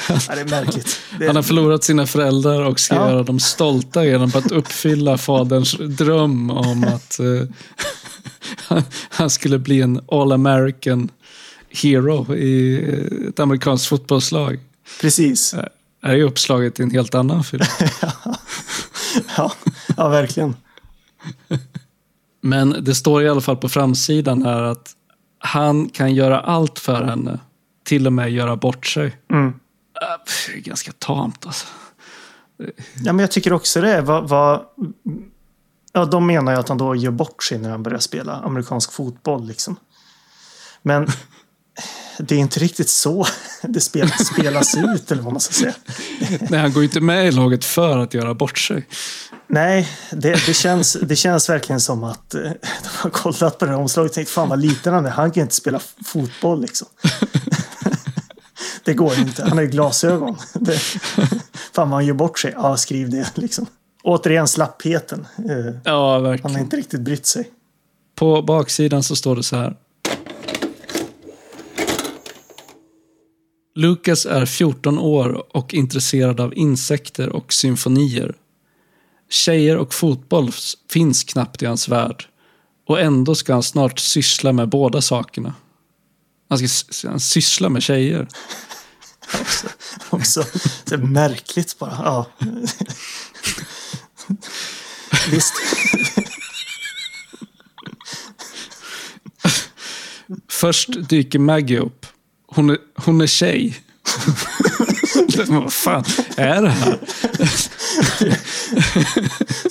ja, det är märkligt. Det, Han har förlorat sina föräldrar och ska Ja. göra dem stolta genom att uppfylla faderns dröm om att eh, han- skulle bli en all American hero i eh, ett amerikanskt fotbollslag. Precis. Det här är ju uppslaget i en helt annan film. Ja, ja, verkligen. Men det står i alla fall på framsidan här att han kan göra allt för henne. Till och med göra bort sig. Mm. Äh, det är ganska tamt alltså. Ja, men jag tycker också det. Vad, vad, ja, de menar ju att han då gör bort sig när han börjar spela amerikansk fotboll. Liksom. Men det är inte riktigt så det spel, spelas ut, eller vad man ska säga. Nej, han går ju inte med i laget för att göra bort sig. Nej, det, det, känns, det känns verkligen som att eh, de har kollat på det här omslaget och tänkt fan vad liten han är. Han kan inte spela fotboll liksom. Det går inte. Han har ju glasögon. Det, fan vad han gör bort sig. Ja, skriv det liksom. Återigen slappheten. Eh, Ja, Han verkligen. har inte riktigt brytt sig. På baksidan så står det så här. Lucas är 14 år och intresserad av insekter och symfonier. Tjejer och fotboll finns knappt i hans värld. Och ändå ska han snart syssla med båda sakerna. Han ska han syssla med tjejer. Också, också det är märkligt bara. Ja. Visst. Först dyker Maggie upp. Hon är, hon är tjej. Vad fan är det här?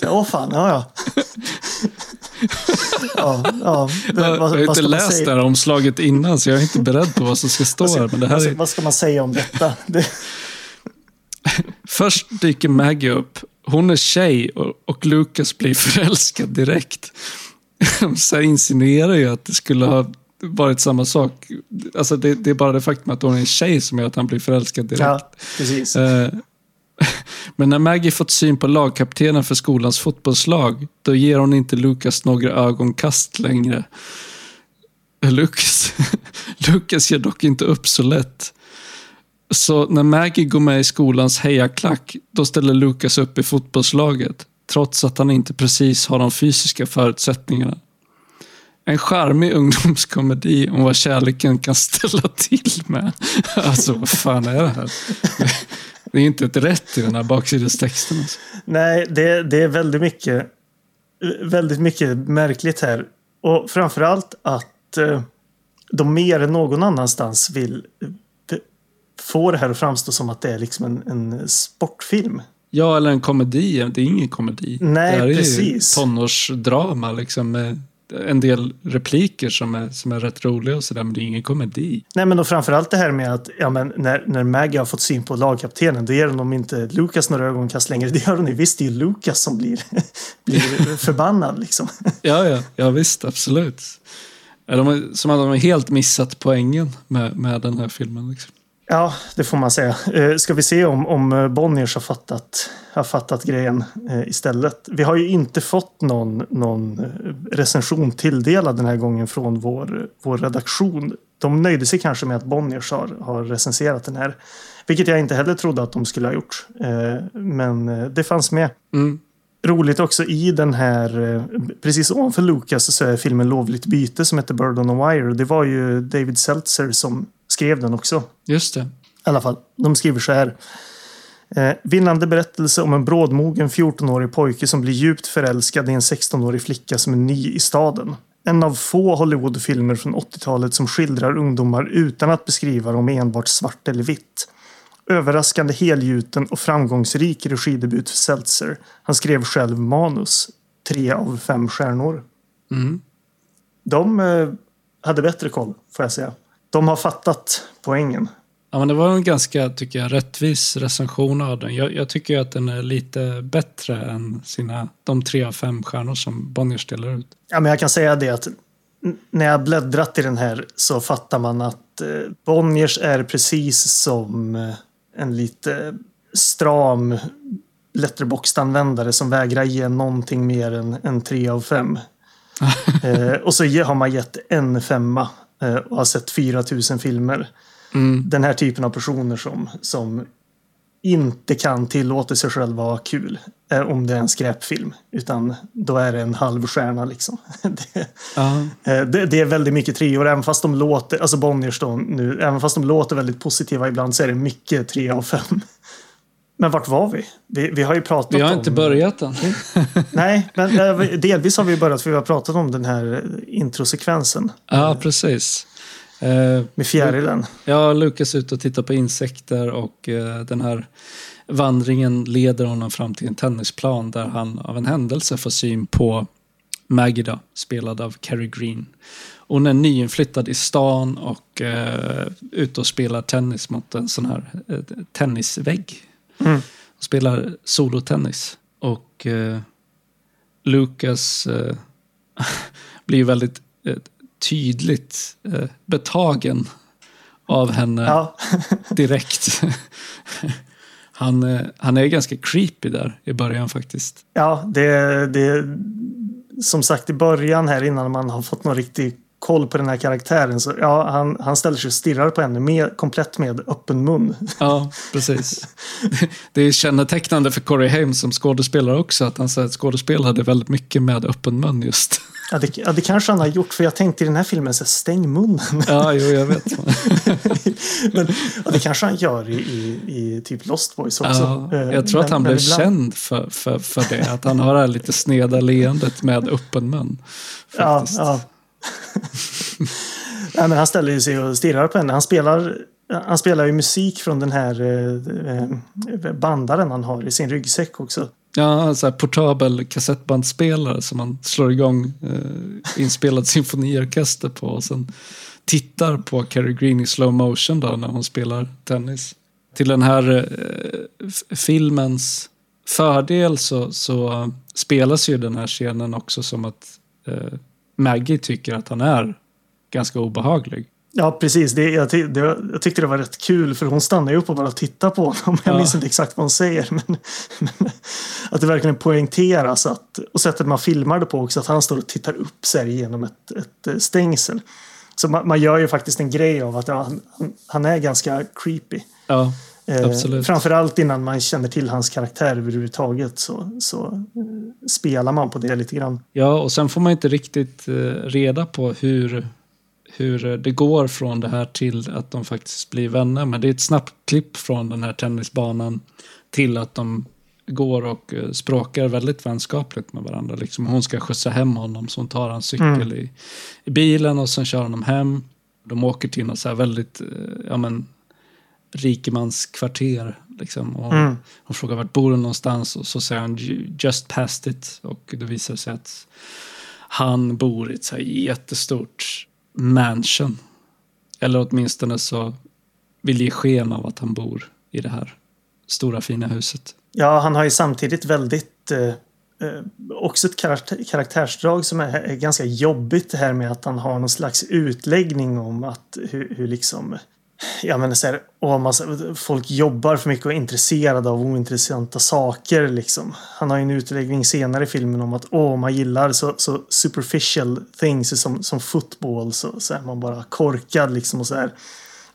Åh fan, ja ja. Ja, ja. Jag har Vad, vad inte ska man läst det här omslaget innan, så jag är inte beredd på vad som ska stå här. Men det här är... vad ska man säga om detta? Det, Först dyker Maggie upp. Hon är tjej och, och Lucas blir förälskad direkt. Så här insinuerar ju att det skulle ha varit samma sak. Alltså det, det är bara det faktum att hon är en tjej som gör att han blir förälskad direkt. ja, precis. Eh, Men när Maggie fått syn på lagkaptenen för skolans fotbollslag, då ger hon inte Lucas några ögonkast längre. Lucas, Lucas ger dock inte upp så lätt. Så när Maggie går med i skolans hejaklack, då ställer Lucas upp i fotbollslaget, trots att han inte precis har de fysiska förutsättningarna. En charmig ungdomskomedi om vad kärleken kan ställa till med. Alltså, vad fan är det här? Det är inte ett rätt i den här baksidestexten. Alltså. Nej, det, det är väldigt mycket, väldigt mycket märkligt här. Och framförallt att eh, de mer än någon annanstans vill eh, få det här att framstå som att det är liksom en, en sportfilm. Ja, eller en komedi. Det är ingen komedi. Nej, det här är ju precis. tonårsdrama liksom, med en del repliker som är, som är rätt roliga och sådär, men det är ingen komedi. Nej, men och framförallt det här med att ja, men när, när Maggie har fått syn på lagkaptenen, då ger de inte Lukas några ögonkast längre. Det gör hon ju. Visst, det är ju Lukas som blir, blir förbannad liksom. Ja, ja, ja visst, absolut. De har, som att de har helt missat poängen med, med den här filmen. Liksom. Ja, det får man säga. Eh, ska vi se om, om Bonniers har fattat, har fattat grejen eh, istället. Vi har ju inte fått någon, någon eh, recension tilldelad den här gången från vår, vår redaktion. De nöjde sig kanske med att Bonniers har, har recenserat den här. Vilket jag inte heller trodde att de skulle ha gjort. Eh, men eh, det fanns med. Mm. Roligt också i den här, eh, precis ovanför Lucas så är filmen Lovligt byte som heter Bird on a Wire. Det var ju David Seltzer som skrev den också. Just det. I alla fall, de skriver så här. Eh, vinnande berättelse om en brådmogen 14-årig pojke som blir djupt förälskad i en 16-årig flicka som är ny i staden. En av få Hollywoodfilmer från 80-talet som skildrar ungdomar utan att beskriva dem enbart svart eller vitt. Överraskande helgjuten och framgångsrik regidebut för Seltzer. Han skrev själv manus. Tre av fem stjärnor. Mm. De eh, hade bättre koll, får jag säga. De har fattat poängen. Ja, men det var en ganska, tycker jag, rättvis recension av den. Jag, jag tycker att den är lite bättre än sina, de tre av fem stjärnor som Bonnier ställer ut. Ja, men jag kan säga det att när jag bläddrat i den här så fattar man att eh, Bonniers är precis som eh, en lite stram letterboxd-användare som vägrar ge någonting mer än en 3 av 5. eh, och så har man gett en femma och har sett 4000 filmer. Mm. Den här typen av personer som, som inte kan tillåta sig själva att ha kul. Eh, om det är en skräpfilm. Utan då är det en halv stjärna liksom. det, Eh, Det, det är väldigt mycket treor, även fast de låter, alltså Bonniers då nu, även fast de låter väldigt positiva ibland så är det mycket tre av fem. Men vart var vi? Vi, vi har ju pratat vi har om... inte börjat än. Nej, men eh, vi- delvis har vi börjat för vi har pratat om den här introsekvensen Ja, precis. Eh, med fjärilen. Ja, Lukas är ute och tittar på insekter och eh, den här vandringen leder honom fram till en tennisplan där han av en händelse får syn på Maggie då, spelad av Carrie Green. Hon är nyinflyttad i stan och eh, ute och spelar tennis mot en sån här eh, tennisvägg. Mm. Spelar solotennis. Och eh, Lucas eh, blir väldigt eh, tydligt eh, betagen av henne Ja, direkt. han, eh, han är ganska creepy där i början faktiskt. ja det, det som sagt i början här innan man har fått någon riktig koll på den här karaktären så ja, han, han ställer sig och stirrar på henne med, komplett med öppen mun. Ja, precis. Det är kännetecknande för Corey Haim som skådespelare också, att han att skådespelade väldigt mycket med öppen mun just. Ja det, ja, det kanske han har gjort för jag tänkte i den här filmen så här, stäng munnen. Ja, jo, jag vet. Men ja, det kanske han gör i, i, i typ Lost Boys också. Ja, Eh, jag tror att men- han men blev ibland- känd för, för, för det, att han har det här lite sneda leendet med öppen mun. Ja, Faktiskt. ja. Nej, men han ställer ju sig och stirrar på henne. Han spelar, han spelar ju musik från den här eh, eh bandaren han har i sin ryggsäck också. Ja, en sån här portabel kassettbandspelare som man slår igång eh, inspelad symfoniorkester på och sen tittar på Carrie Green i slow motion då när hon spelar tennis. Till den här eh, filmens fördel så, så eh, spelas ju den här scenen också som att eh, Maggie tycker att han är ganska obehaglig. Ja, precis. Det, jag, det, jag tyckte det var rätt kul för hon stannar ju upp och bara tittar på honom. Jag Ja. minns inte exakt vad hon säger. Men, men att det verkligen poängteras att, och sättet man filmar det på också, att han står och tittar upp sig genom ett, ett eh, stängsel. Så man, man gör ju faktiskt en grej av att ja, han, han- han är ganska creepy. Ja, Eh, Absolut. framförallt innan man känner till hans karaktär överhuvudtaget så, så eh, spelar man på det lite grann. Ja, och sen får man inte riktigt eh, reda på hur, hur det går från det här till att de faktiskt blir vänner. Men det är ett snabbt klipp från den här tennisbanan till att de går och eh, språkar väldigt vänskapligt med varandra. Liksom hon ska skjutsa hem honom så hon tar hans cykel Mm. i, i bilen och sen kör honom hem. De åker till något så här väldigt, eh, ja men, rikemanskvarter. Liksom, och Mm. Hon frågar vart bor hon någonstans och så säger han "Ju- just past it. Och det visar sig att han bor i ett så här jättestort mansion. Eller åtminstone så vill ge sken av att han bor i det här stora fina huset. Ja, han har ju samtidigt väldigt eh, eh, också ett karaktär, karaktärsdrag som är, är ganska jobbigt det här med att han har någon slags utläggning om att hur, hur liksom Ja men så här, och man, folk jobbar för mycket och är intresserade av ointressanta saker liksom. Han har ju en utläggning senare i filmen om att åh, man gillar så, så superficial things som, som fotboll så, så är man bara korkad liksom och så här.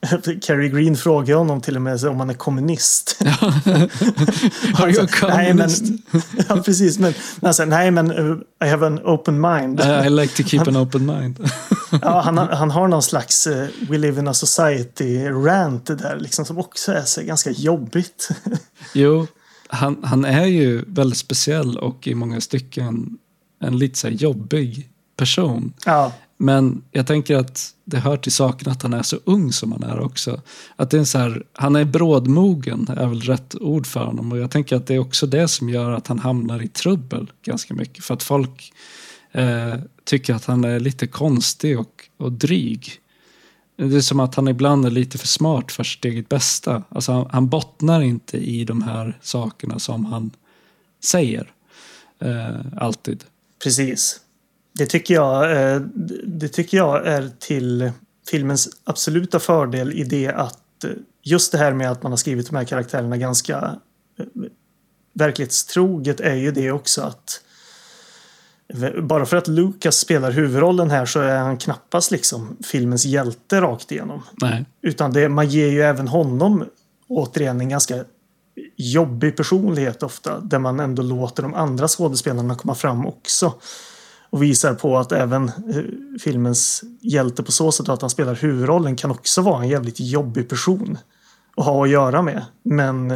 Carrie Green frågar honom till och med om han är kommunist. Are you a Nej, men, communist? ja, precis. Men, men alltså, nej, men uh, I have an open mind. I like to keep an open mind. ja, han, har- han har någon slags uh, We live in a society rant där liksom som också är så ganska jobbigt. Jo, han, han är ju väldigt speciell och i många stycken en lite så jobbig person. ja, men jag tänker att det hör till saken att han är så ung som han är också. Att det är en så här, han är brådmogen, är väl rätt ord för honom. Och jag tänker att det är också det som gör att han hamnar i trubbel ganska mycket. För att folk eh, tycker att han är lite konstig och, och dryg. Det är som att han ibland är lite för smart för sitt eget bästa. Alltså han, han bottnar inte i de här sakerna som han säger. Eh, alltid. Precis. Det tycker, jag, eh, det tycker jag är till filmens absoluta fördel i det att eh, just det här med att man har skrivit de här karaktärerna ganska eh, verklighetstroget är ju det också att bara för att Lucas spelar huvudrollen här så är han knappast liksom filmens hjälte rakt igenom. Nej. Utan det, man ger ju även honom återigen en ganska jobbig personlighet ofta. Där man ändå låter de andra skådespelarna komma fram också. Och visar på att även eh, filmens hjälte på så sätt att han spelar huvudrollen kan också vara en jävligt jobbig person. Att ha att göra med. Men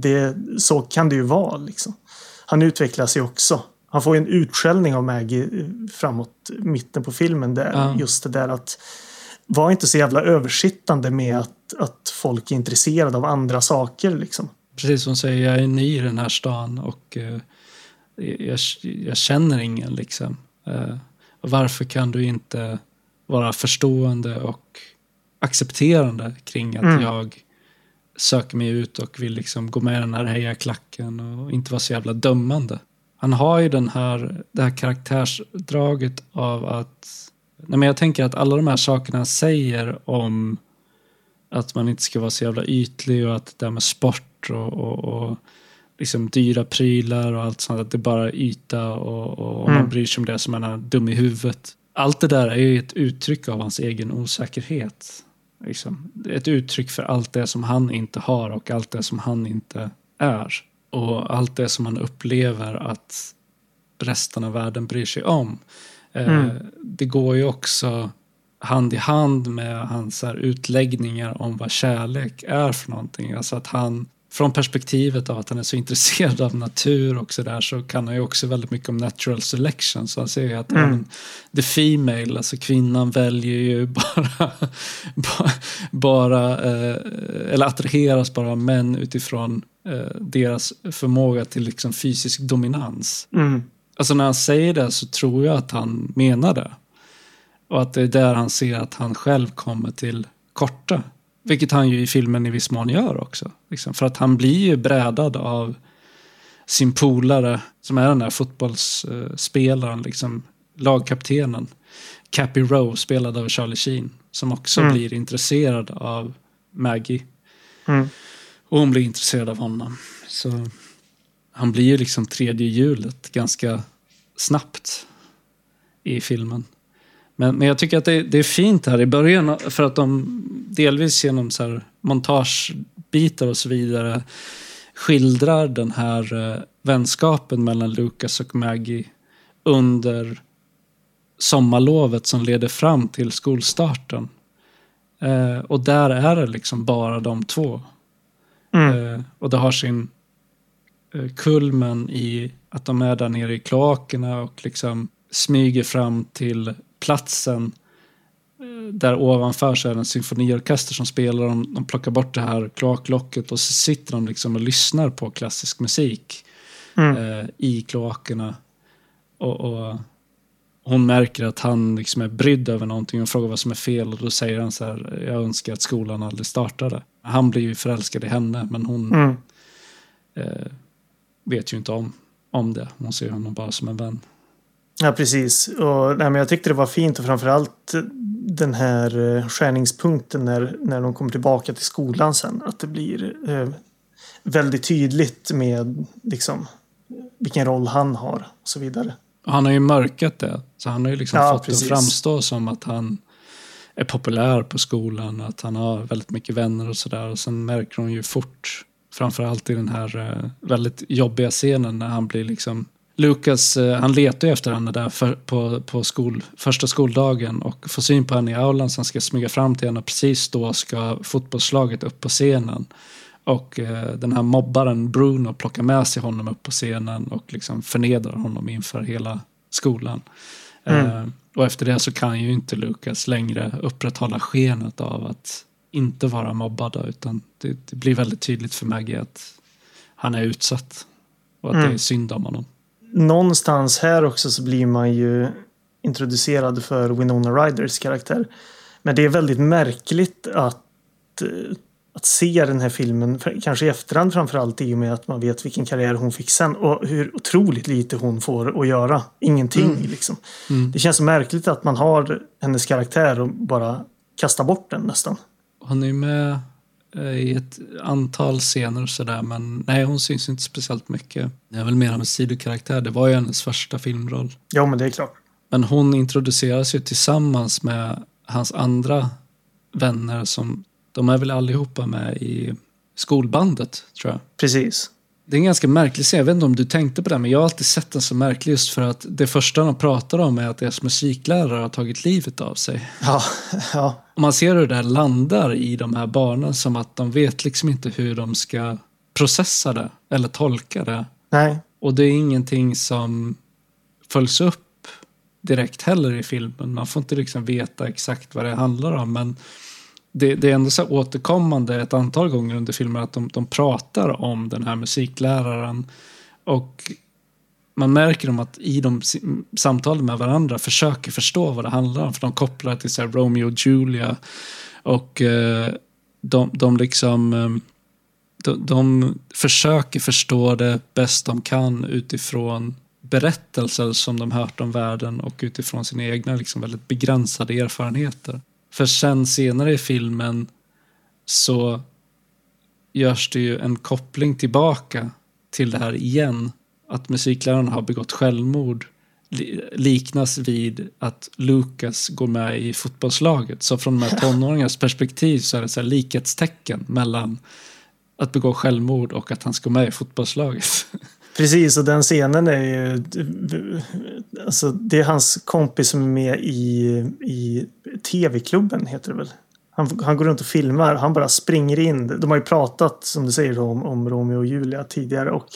det, så kan det ju vara liksom. Han utvecklas ju också. Han får en utskällning av Maggie eh, framåt mitten på filmen. Där, Ja. Just det där att var inte så jävla översittande med att, att folk är intresserade av andra saker liksom. Precis som hon säger, jag är ny i den här stan och eh, jag, jag känner ingen liksom. Eh, varför kan du inte vara förstående och accepterande kring att Mm. jag söker mig ut och vill liksom gå med i den här hejaklacken och inte vara så jävla dömande. Han har ju den här, det här karaktärsdraget av att... Nej men jag tänker att alla de här sakerna han säger om att man inte ska vara så jävla ytlig och att det här med sport och, och, och liksom dyra prylar och allt sånt, att det bara är yta och, och om man Mm. bryr sig om det som man är dum i huvudet. Allt det där är ju ett uttryck av hans egen osäkerhet. Liksom. Ett uttryck för allt det som han inte har och allt det som han inte är. Och allt det som han upplever att resten av världen bryr sig om. Eh, Mm. Det går ju också hand i hand med hans här utläggningar om vad kärlek är för någonting. Alltså att han, från perspektivet av att han är så intresserad av natur och sådär så kan han ju också väldigt mycket om natural selection. Så han säger ju att Mm. även the female, alltså kvinnan väljer ju bara, bara, bara eh, eller attraheras bara av män utifrån eh, deras förmåga till liksom fysisk dominans. Mm. Alltså när han säger det så tror jag att han menar det. Och att det är där han ser att han själv kommer till korta. Vilket han ju i filmen i viss mån gör också. Liksom. För att han blir ju brädad av sin polare som är den där fotbollsspelaren, liksom, lagkaptenen. Cappy Rowe, spelad av Charlie Sheen. Som också Mm. blir intresserad av Maggie. Mm. Och hon blir intresserad av honom. Så han blir ju liksom tredje hjulet ganska snabbt i filmen. Men, men jag tycker att det, det är fint här i början för att de delvis genom så här montagebitar och så vidare skildrar den här eh, vänskapen mellan Lucas och Maggie under sommarlovet som leder fram till skolstarten. Eh, och där är det liksom bara de två. Mm. Eh, och det har sin eh, kulmen i att de är där nere i kloakerna och liksom smyger fram till platsen. Eh, där ovanför så är det en symfoniorkester som spelar. De, de plockar bort det här kloaklocket och så sitter de liksom och lyssnar på klassisk musik Mm. eh, i kloakerna. Och, och hon märker att han liksom är brydd över någonting och frågar vad som är fel och då säger han så här, jag önskar att skolan aldrig startade. Han blir ju förälskad i henne men hon Mm. eh, vet ju inte om, om det. Hon ser honom bara som en vän. Ja, precis. Och, nej, men jag tyckte det var fint och framförallt den här eh, skärningspunkten när, när de kommer tillbaka till skolan sen. Att det blir eh, väldigt tydligt med liksom, vilken roll han har och så vidare. Han har ju mörkat det. Så han har ju liksom Ja, fått precis. det att framstå som att han är populär på skolan. och Att han har väldigt mycket vänner och sådär. Och sen märker hon ju fort, framförallt i den här eh, väldigt jobbiga scenen när han blir liksom Lucas, eh, han letar ju efter henne där för, på, på skol, första skoldagen och får syn på henne i aulan så han ska smyga fram till henne. och Precis då ska fotbollslaget upp på scenen. Och eh, den här mobbaren Bruno plockar med sig honom upp på scenen och liksom förnedrar honom inför hela skolan. Mm. Eh, och efter det så kan ju inte Lucas längre upprätthålla skenet av att inte vara mobbad utan det, det blir väldigt tydligt för Maggie att han är utsatt och att Mm. det är synd om honom. Någonstans här också så blir man ju introducerad för Winona Ryders karaktär. Men det är väldigt märkligt att, eh, att se den här filmen, kanske i efterhand framförallt i och med att man vet vilken karriär hon fick sen och hur otroligt lite hon får att göra. Ingenting liksom. Det känns så märkligt att man har hennes karaktär och bara kastar bort den nästan. Hon är med i ett antal scener och sådär, men nej, hon syns inte speciellt mycket. Det är väl mer av en sidokaraktär. Det var ju hennes första filmroll. Ja, men det är klart. Men hon introduceras ju tillsammans med hans andra vänner som, de är väl allihopa med i skolbandet, tror jag. Precis. Det är en ganska märklig scen. Jag vet inte om du tänkte på det, men jag har alltid sett den så märklig just för att det första de pratar om är att deras musiklärare har tagit livet av sig. Ja, ja. Och man ser hur det där landar i de här barnen som att de vet liksom inte hur de ska processa det eller tolka det. Nej, Och det är ingenting som följs upp direkt heller i filmen. Man får inte liksom veta exakt vad det handlar om. Men det, det är ändå så här återkommande ett antal gånger under filmen att de, de pratar om den här musikläraren. Och man märker dem att i de samtalen med varandra försöker förstå vad det handlar om. För de kopplar till så här Romeo och Julia. Och eh, de, de liksom... Ehm, de, de försöker förstå det bäst de kan utifrån berättelser som de hört om världen och utifrån sina egna liksom väldigt begränsade erfarenheter. För sen senare i filmen så görs det ju en koppling tillbaka till det här igen. Att musikläraren har begått självmord li- liknas vid att Lucas går med i fotbollslaget. Så från de här tonåringarnas perspektiv så är det så likhetstecken mellan att begå självmord och att han ska gå med i fotbollslaget. precis. Och den scenen är ju... Alltså, det är hans kompis som är med i, i TV-klubben, heter det väl. Han, han går runt och filmar. Han bara springer in. De har ju pratat, som du säger, om, om Romeo och Julia tidigare. Och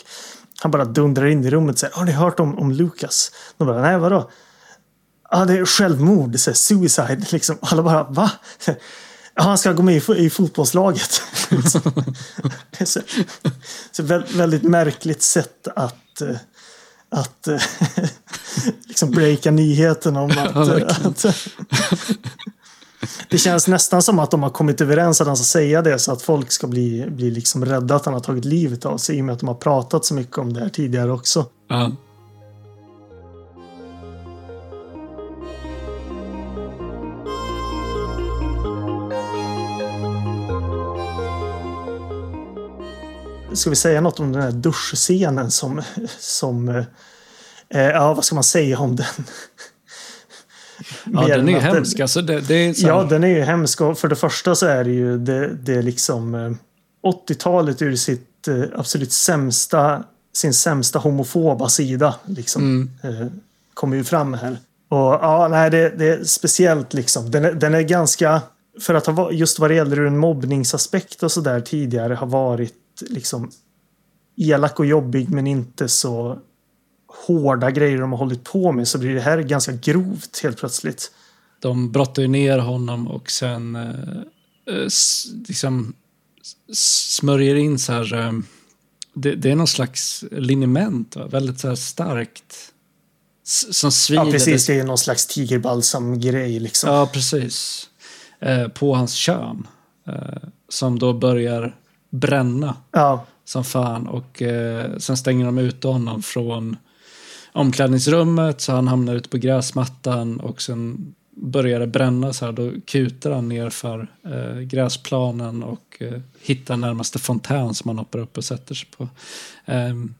han bara dundrar in i rummet och säger Har ni hört om, om Lucas? De bara, nej vadå? Ja, det är självmord. Så här, suicide. Liksom. Alla bara, va? Han ska gå med i, fo- i fotbollslaget. det är så, så vä- väldigt märkligt sätt att, eh, att eh, liksom breaka nyheten om att, verkligen. att det känns nästan som att de har kommit överens att han ska säga det så att folk ska bli, bli liksom rädda att han har tagit livet av sig i och med att de har pratat så mycket om det här tidigare också. Ja. Ska vi säga något om den här duschscenen som, som eh, eh, ja vad ska man säga om den? Ja, den är ju hemsk. Alltså det, det är så Ja, den är ju hemsk. Och för det första så är det ju det, det är liksom eh, 80-talet ur sitt eh, absolut sämsta, sin sämsta homofoba sida. Liksom, Mm. eh, kommer ju fram här. Och ja, nej, det, det är speciellt liksom. Den är, den är ganska, för att ha just vad det gäller ur en mobbningsaspekt och så där tidigare har varit liksom elak och jobbig men inte så hårda grejer de har hållit på med så blir det här ganska grovt helt plötsligt. de brottar ju ner honom och sen eh, eh, liksom smörjer in så här. Eh, det, det är någon slags liniment, va? väldigt så här starkt. S- som svider. Ja, precis. Det är någon slags tigerbalsam-grej liksom. Ja, precis. Eh, på hans kön. Eh, som då börjar bränna Ja, som fan. Och eh, sen stänger de ut honom från omklädningsrummet så han hamnar ute på gräsmattan och sen börjar det bränna så här. Då kutar han ner för eh, gräsplanen och eh, hittar närmaste fontän som han hoppar upp och sätter sig på. Ehm,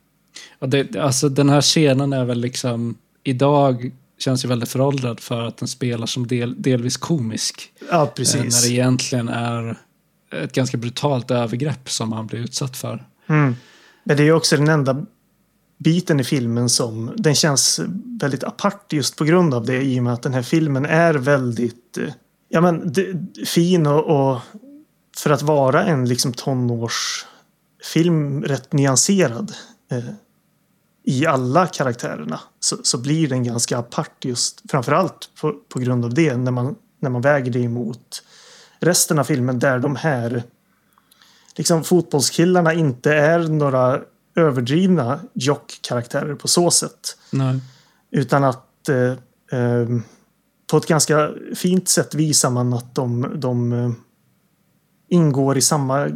och det, alltså den här scenen är väl liksom idag känns ju väldigt föråldrad för att den spelar som del, delvis komisk. ja Eh, precis. när det egentligen är ett ganska brutalt övergrepp som han blir utsatt för. Mm. Men det är ju också den enda biten i filmen som den känns väldigt apart just på grund av det i och med att den här filmen är väldigt eh, ja, men, fin och, och för att vara en liksom tonårsfilm rätt nyanserad eh, i alla karaktärerna så, så blir den ganska apart just framförallt på, på grund av det när man, när man väger det emot resten av filmen där de här liksom fotbollskillarna inte är några överdrivna jock-karaktärer på så sätt. Nej. Utan att eh, eh, på ett ganska fint sätt visar man att de, de eh, ingår i samma,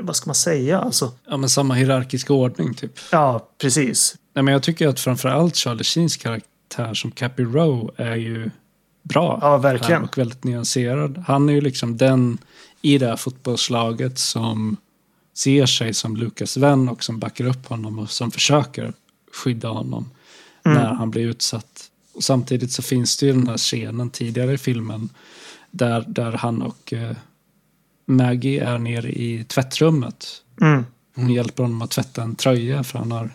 vad ska man säga, alltså. Ja, men samma hierarkiska ordning typ. Ja, precis. Nej, men jag tycker att framförallt Charlie Sheens karaktär som Cappy Rowe är ju bra. Ja, verkligen. Och väldigt nyanserad. Han är ju liksom den i det här fotbollslaget som ser sig som Lukas vän och som backar upp honom och som försöker skydda honom Mm. när han blir utsatt. Och samtidigt så finns det ju den här scenen tidigare i filmen där, där han och eh, Maggie är nere i tvättrummet Mm. hon hjälper honom att tvätta en tröja för han har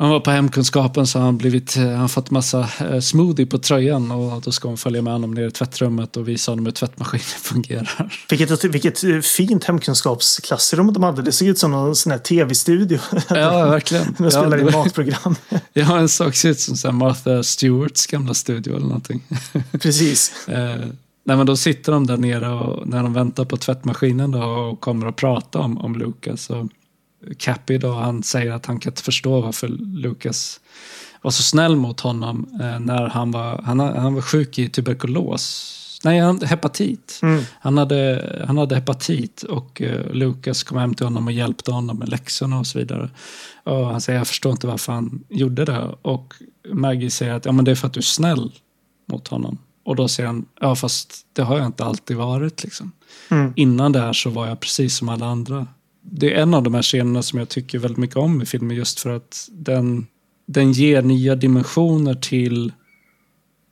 han var på hemkunskapen så han blivit, eh, han fått massa eh, smoothie på tröjan och då ska hon följa med honom ner i tvättrummet och visa honom hur tvättmaskinen fungerar. Vilket, vilket eh, fint hemkunskapsklassrum de hade. Det såg ut som någon sån här tv-studio. Ja, verkligen. De Ja, spelar det in matprogram. Ja, en sak ser ut som så Martha Stewarts gamla studio eller någonting. Precis. Nej, men då sitter de där nere och när de väntar på tvättmaskinen då och kommer att prata om, om Lucas. Och Cappy då, han säger att han kan inte förstå varför Lucas var så snäll mot honom eh, när han var, han, han var sjuk i tuberkulos. Nej, han, hepatit. Mm. Han, hade, han hade hepatit och eh, Lucas kom hem till honom och hjälpte honom med läxorna och så vidare. Och han säger, jag förstår inte varför han gjorde det. Och Maggie säger att ja, men det är för att du är snäll mot honom. Och då säger han, ja fast det har jag inte alltid varit liksom. Mm. Innan det här så var jag precis som alla andra. Det är en av de här scenerna som jag tycker väldigt mycket om i filmen just för att den, den ger nya dimensioner till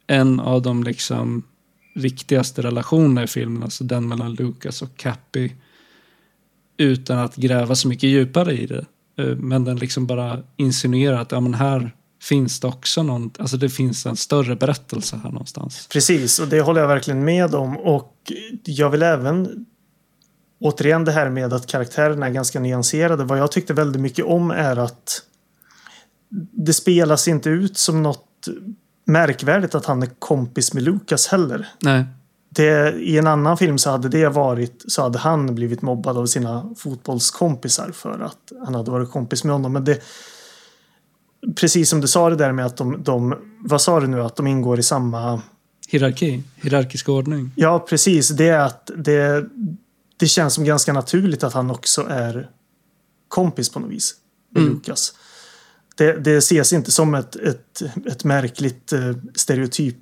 en av de liksom viktigaste relationerna i filmen, alltså den mellan Lucas och Cappy. Utan att gräva så mycket djupare i det. Eh, men den liksom bara insinuerar att ja, men här finns det också någon, alltså det finns en större berättelse här någonstans. Precis, och det håller jag verkligen med om. Och jag vill även återigen det här med att karaktärerna är ganska nyanserade. Vad jag tyckte väldigt mycket om är att det spelas inte ut som något märkvärdigt att han är kompis med Lukas heller. Nej, Det, I en annan film så hade det varit så hade han blivit mobbad av sina fotbollskompisar för att han hade varit kompis med honom. Men det, precis som du sa det där med att de, de vad sa du nu, att de ingår i samma hierarki, hierarkisk ordning. Ja, precis. Det är att det, det känns som ganska naturligt att han också är kompis på något vis med Mm. Lukas. Det, det ses inte som ett, ett, ett märkligt eh, stereotyp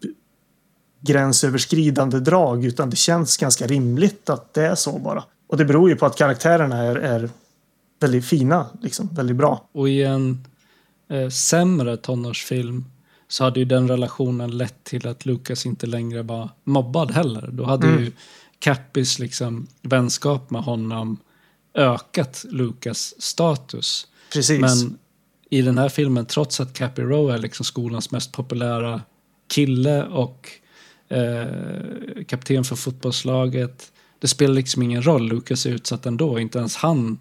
gränsöverskridande drag utan det känns ganska rimligt att det är så bara. Och det beror ju på att karaktärerna är, är väldigt fina, liksom, väldigt bra. Och i en eh, sämre tonårsfilm så hade ju den relationen lett till att Lucas inte längre var mobbad heller. Då hade Mm. ju Cappys liksom vänskap med honom ökat Lucas status. Precis. Men i den här filmen, trots att Cappy Rowe är liksom skolans mest populära kille och eh, kapten för fotbollslaget. Det spelar liksom ingen roll, Lucas är utsatt ändå. Inte ens han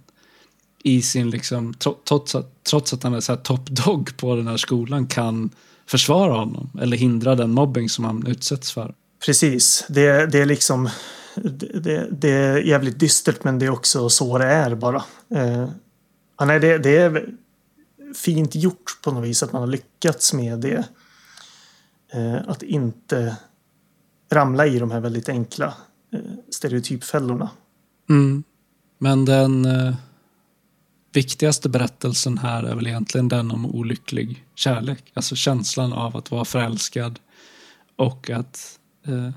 i sin liksom, tro- trots att, trots att han är så här top dog på den här skolan kan försvara honom eller hindra den mobbing som han utsätts för. Precis. Det, det är liksom det, det, det är jävligt dystert men det är också så det är bara. Eh, ja, nej, det, det är fint gjort på något vis att man har lyckats med det. Eh, att inte ramla i de här väldigt enkla eh, stereotypfällorna. Mm. Men den eh, viktigaste berättelsen här är väl egentligen den om olycklig kärlek. Alltså känslan av att vara förälskad och att eh,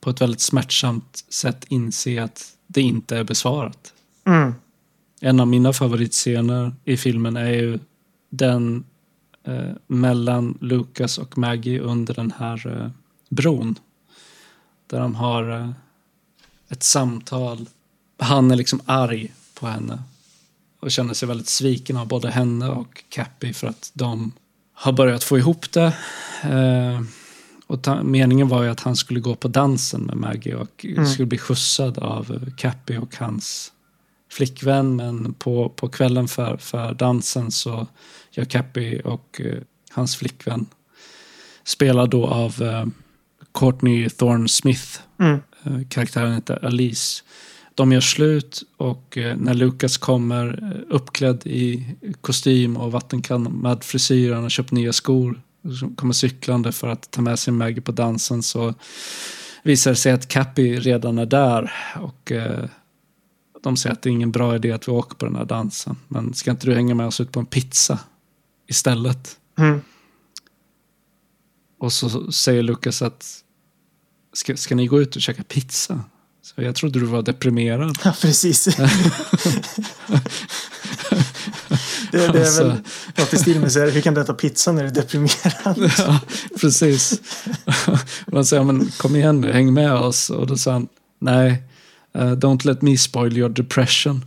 på ett väldigt smärtsamt sätt inse att det inte är besvarat. Mm. En av mina favoritscener i filmen är ju den eh, mellan Lucas och Maggie under den här eh, bron. Där de har eh, ett samtal. Han är liksom arg på henne och känner sig väldigt sviken av både henne och Cappy för att de har börjat få ihop det. Eh, och meningen var ju att han skulle gå på dansen med Maggie och Mm. skulle bli skjutsad av Cappy och hans flickvän. Men på, på kvällen för, för dansen så gör Cappy och eh, hans flickvän spelar då av eh, Courtney Thorne Smith. Mm. Eh, karaktären heter Alice. De gör slut och när Lucas kommer uppklädd i kostym och vattenkammad frisyr, han har köpt nya skor som kommer cyklande för att ta med sig Maggie på dansen så visar det sig att Cappy redan är där och eh, de säger att det är ingen bra idé att vi åker på den här dansen. Men ska inte du hänga med oss ut på en pizza istället? Mm. Och så säger Lukas att ska, ska ni gå ut och käka pizza? Så jag trodde du var deprimerad. Ja, precis. det, det är Alltså. väl något i stil med så här, hur kan du äta pizza när du är deprimerad? Ja, precis. Och han säger, men kom igen nu, häng med oss. Och då sa han, nej, eh, don't let me spoil your depression.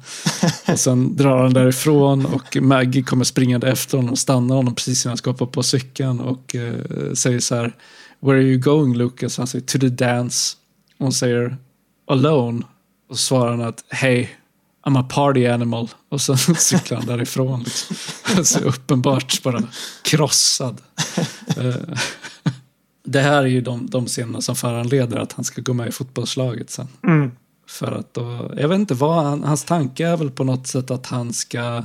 och sen drar han därifrån och Maggie kommer springande efter honom och stannar honom precis innan han ska hoppa på cykeln och eh, säger så här, where are you going Lucas? Han säger, to the dance. Och hon säger, alone. Och svarar han att, hey, I'm a party animal. Och sen cyklar han därifrån. Liksom. Så uppenbart bara krossad. Eh, Det här är ju de, de scenerna som föranleder att han ska gå med i fotbollslaget sen. Mm. För att då, jag vet inte vad, han, hans tanke är väl på något sätt att han ska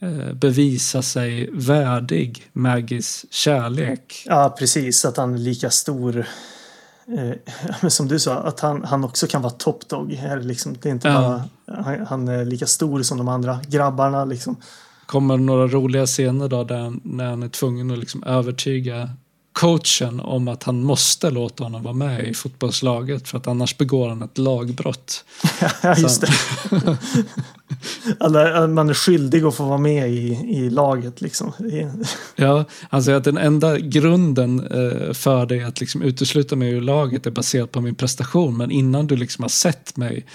eh, bevisa sig värdig Maggies kärlek. Ja, precis. Att han är lika stor. Eh, men som du sa, att han, han också kan vara top dog. Här, liksom, det är inte Ja. bara, han, han är lika stor som de andra grabbarna. Liksom. kommer några roliga scener då där när han är tvungen att liksom övertyga coachen om att han måste låta honom vara med i fotbollslaget för att annars begår han ett lagbrott. Ja, just det. Alla, man är skyldig att få vara med i, i laget. Liksom. Ja, han säger att den enda grunden eh, för dig att liksom utesluta mig ur laget är baserat på min prestation. Men innan du liksom har sett mig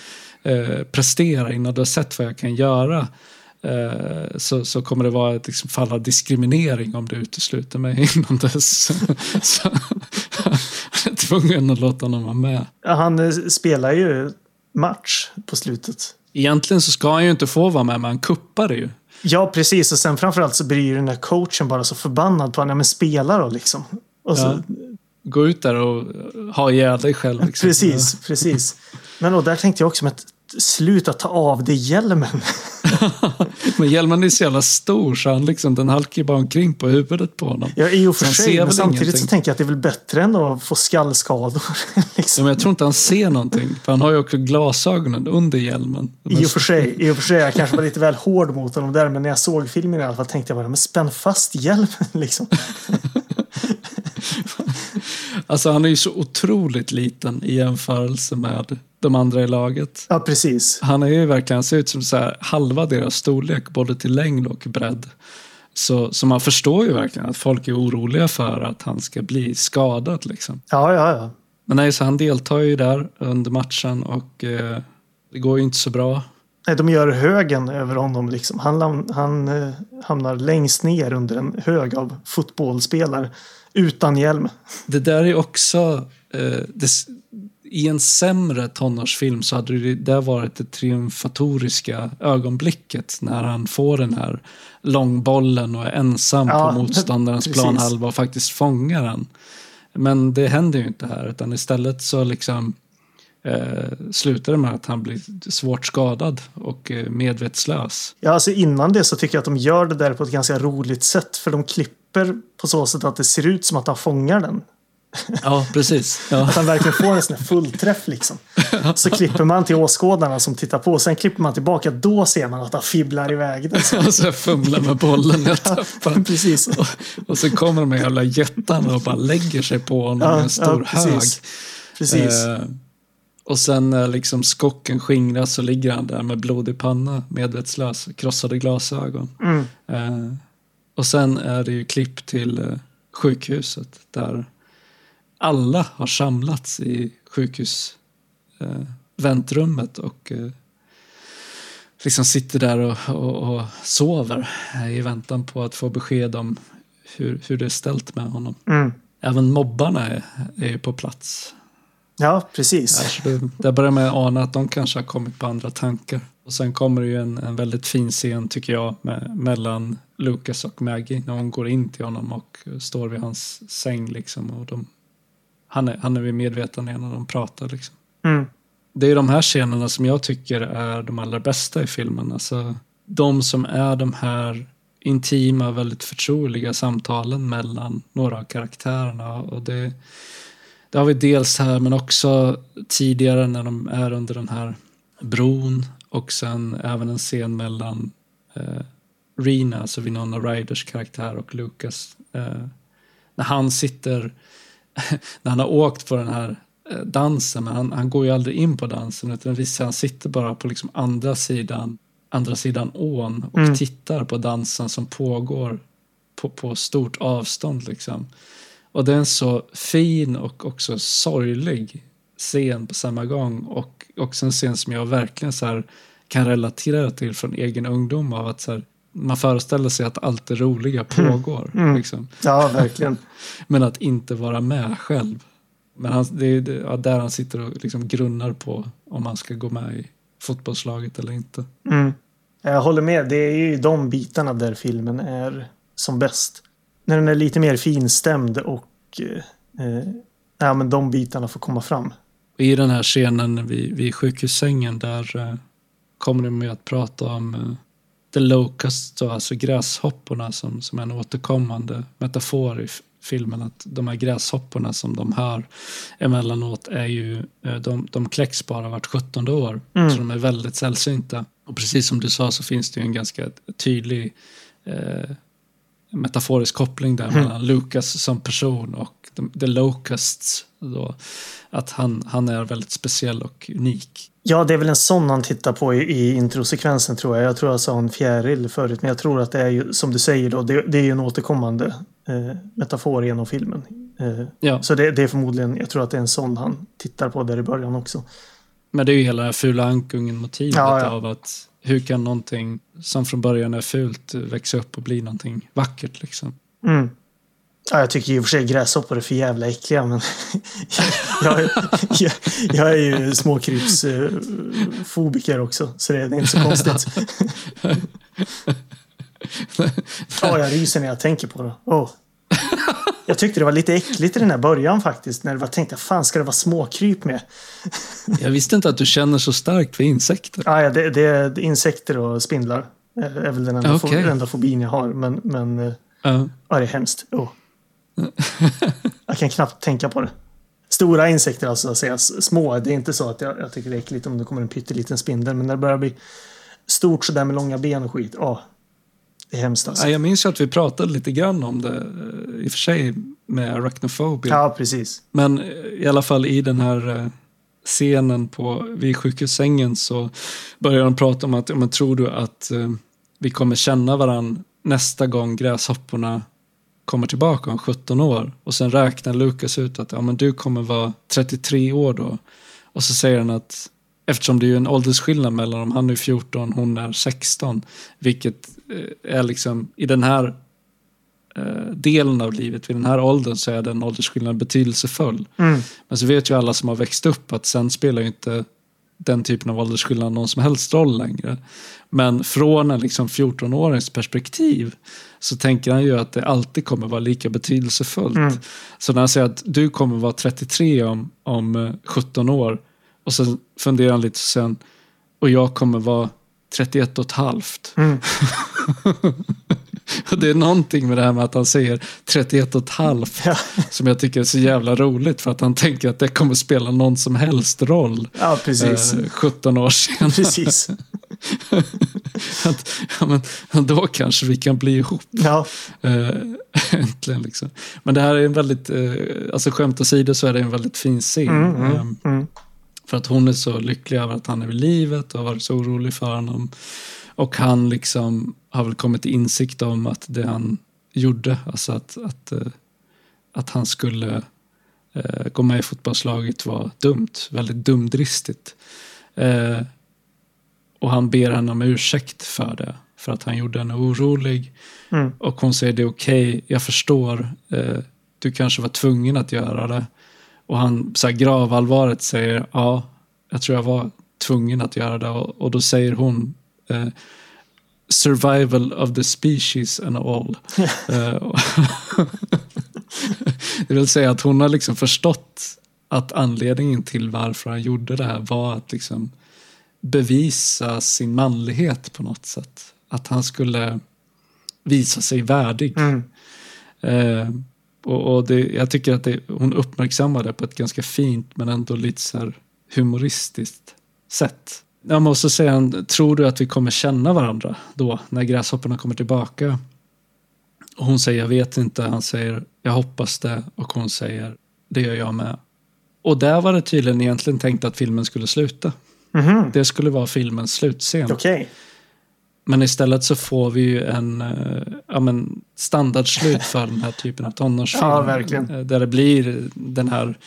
eh, prestera, innan du har sett vad jag kan göra så, så kommer det vara ett liksom, fall av diskriminering om du utesluter mig innan dess. så han är tvungen att låta honom vara med. Han eh, spelar ju match på slutet. Egentligen så ska han ju inte få vara med, men han kuppar det ju. Ja, precis. Och sen framförallt så blir ju den här coachen bara så förbannad på honom. Ja, men spela då liksom. Och så, Ja. Gå ut där och ha ihjäl dig själv. Liksom. Precis, precis. Men och där tänkte jag också att sluta ta av dig hjälmen. Men hjälmen är så jävla stor så han liksom, den halkar bara omkring på huvudet på honom. Ja, i och för sig. Men samtidigt ingenting. så tänker jag att det är väl bättre än att få skallskador. Ja, liksom. men jag tror inte han ser någonting. För han har ju också glasögonen under hjälmen. I och för sig. I och för sig. Jag kanske var lite väl hård mot honom där. Men när jag såg filmen i alla fall tänkte jag bara, men spänn fast hjälmen liksom. Alltså han är ju så otroligt liten i jämförelse med de andra i laget. Ja, precis. Han är ju verkligen, han ser ut som så här halva deras storlek, både till längd och bredd. Så, så man förstår ju verkligen att folk är oroliga för att han ska bli skadad. Liksom. Ja, ja, ja. Men nej, så han deltar ju där under matchen och eh, det går ju inte så bra. Nej, de gör högen över honom. Liksom. Han, han eh, hamnar längst ner under en hög av fotbollsspelare utan hjälm. Det där är också... Eh, det, I en sämre tonårsfilm så hade det där varit det triumfatoriska ögonblicket när han får den här långbollen och är ensam Ja, på motståndarens precis. planhalva och faktiskt fångar den. Men det händer ju inte här utan istället så liksom eh, slutar det med att han blir svårt skadad och eh, medvetslös. Ja, alltså innan det så tycker jag att de gör det där på ett ganska roligt sätt. För de klipper på så sätt att det ser ut som att han fångar den. Ja, precis. Ja. Att han verkligen får en sån här fullträff liksom. Så klipper man till åskådarna som tittar på. Sen klipper man tillbaka. Då ser man att han fibblar iväg den. Och så fumlar med bollen jag tappar. Precis. Och, och så kommer de här jävla jättarna och bara lägger sig på honom Ja, med en stor ja, hög. Precis. Eh, och sen när liksom skocken skingras så ligger han där med blodig panna, medvetslös, krossade glasögon. Mm. Eh, och sen är det ju klipp till eh, sjukhuset där alla har samlats i sjukhus eh, och eh, liksom sitter där och, och, och sover i väntan på att få besked om hur, hur det är ställt med honom. Mm. Även mobbarna är, är ju på plats. Ja, precis. Där börjar man ana att de kanske har kommit på andra tankar. Och sen kommer det ju en, en väldigt fin scen tycker jag med, mellan Lucas och Maggie när hon går in till honom och står vid hans säng liksom. Och de, han, är, han är vid medvetande när de pratar liksom. Mm. Det är de här scenerna som jag tycker är de allra bästa i filmen. Alltså, de som är de här intima, väldigt förtroliga samtalen mellan några av karaktärerna. Och det, det har vi dels här, men också tidigare när de är under den här bron och sen även en scen mellan eh, Rena, alltså Winona Ryders karaktär och Lucas. Eh, när han sitter, när han har åkt på den här eh, dansen, men han, han går ju aldrig in på dansen utan visst, han sitter bara på liksom andra sidan andra sidan ån och Mm. tittar på dansen som pågår på, på stort avstånd. Liksom. Och det är så fin och också sorglig scen på samma gång och också en scen som jag verkligen så här kan relatera till från egen ungdom av att så här, man föreställer sig att allt det roliga pågår. Mm. Liksom. Ja, verkligen. Men att inte vara med själv. Men han, det är ja, där han sitter och liksom grunnar på om han ska gå med i fotbollslaget eller inte. Mm. Jag håller med. Det är ju de bitarna där filmen är som bäst. När den är lite mer finstämd och eh, ja, men de bitarna får komma fram. I den här scenen vid, vid sjukhussängen där eh, kommer de med att prata om eh, the locust, då, alltså gräshopporna som, som en återkommande metafor i filmen. Att de här gräshopporna som de hör emellanåt är ju, eh, de, de kläcks bara vart 17 år. Mm. Så de är väldigt sällsynta. Och precis som du sa så finns det ju en ganska tydlig eh, metaforisk koppling där Mm. mellan Lucas som person och the, the locusts. Då, att han, han är väldigt speciell och unik. Ja, det är väl en sån han tittar på i, i introsekvensen tror jag. Jag tror jag sa en fjäril förut, men jag tror att det är ju som du säger då, det, det är ju en återkommande eh, metafor genom filmen. Eh, Ja, så det, det är förmodligen, jag tror att det är en sån han tittar på där i början också. men det är ju hela det här fula ankungen-motivet Ja, ja. av att hur kan någonting som från början är fult växa upp och bli någonting vackert liksom. Mm. Ja, jag tycker i och för sig gräshoppor är för jävla äckliga, men jag, jag, jag, jag är ju småkrypsfobiker också, så det är inte så konstigt. Ja, jag ryser när jag tänker på det. Åh. Jag tyckte det var lite äckligt i den här början faktiskt, när det var tänkt, fan ska det vara småkryp med? Jag visste inte att du känner så starkt för insekter. Ah, ja, det, det är insekter och spindlar. Det är väl den enda, Okej. fo- enda fobin jag har, men, men eh, Ja. Ja, det är hemskt. Oh. jag kan knappt tänka på det. Stora insekter alltså, att säga små. Det är inte så att jag, jag tycker det är äckligt om det kommer en pytteliten spindel. Men när det börjar bli stort sådär med långa ben och skit. Ja, det är hemskt alltså. Ja, jag minns ju att vi pratade lite grann om det eh, i och för sig med arachnophobia. Ja, precis. Men eh, i alla fall i den här eh, scenen på, vid sjukhussängen så börjar de prata om att, men tror du att vi kommer känna varann nästa gång gräshopporna kommer tillbaka om 17 år? Och sen räknar Lukas ut att ja, men du kommer vara 33 år då. Och så säger han att eftersom det är en åldersskillnad mellan dem, han är 14, hon är 16, vilket eh, är liksom i den här eh, delen av livet, vid den här åldern så är den åldersskillnaden betydelsefull. Mm. Men så vet ju alla som har växt upp att sen spelar ju inte den typen av åldersskillnad någon som helst roll längre. Men från en liksom 14-årings perspektiv så tänker han ju att det alltid kommer vara lika betydelsefullt. Mm. Så när han säger att du kommer vara 33 om, om eh, 17 år och sen funderar han lite sen och jag kommer vara 31 och ett halvt. Mm. Och det är någonting med det här med att han säger 31 och ett halvt Ja. som jag tycker är så jävla roligt för att han tänker att det kommer spela någon som helst roll Ja, precis. eh, 17 år senare. Precis. att, ja, men, då kanske vi kan bli ihop. Ja, Eh, äntligen liksom. Men det här är en väldigt, eh, alltså skämt åsido så är det en väldigt fin scen. Mm, mm, Ehm, mm. För att hon är så lycklig över att han är vid livet och har varit så orolig för honom. Och han liksom har väl kommit till insikt om att det han gjorde, alltså att, att, eh, att han skulle eh, gå med i fotbollslaget var dumt, väldigt dumdristigt. Eh, och han ber henne om ursäkt för det, för att han gjorde henne orolig. Mm. Och hon säger det är okej, jag förstår, du kanske var tvungen att göra det. Och han så här gravallvaret säger ja, jag tror jag var tvungen att göra det. Och, och då säger hon eh, survival of the species and all. Eh, det vill säga att hon har liksom förstått att anledningen till varför han gjorde det här var att liksom bevisa sin manlighet på något sätt. Att han skulle visa sig värdig. Mm. Eh, och och det, jag tycker att det, hon uppmärksammar det på ett ganska fint men ändå lite så här humoristiskt sätt. Jag måste säga, tror du att vi kommer känna varandra då när gräshopporna kommer tillbaka? Och hon säger jag vet inte, han säger jag hoppas det och hon säger det gör jag med. Och där var det tydligen egentligen tänkt att filmen skulle sluta. Mhm. Det skulle vara filmens slutscen. Okej. Men istället så får vi ju en eh, ja, men standardslut för den här typen av tonårsfilm. Ja, verkligen. Eh, Där det blir den här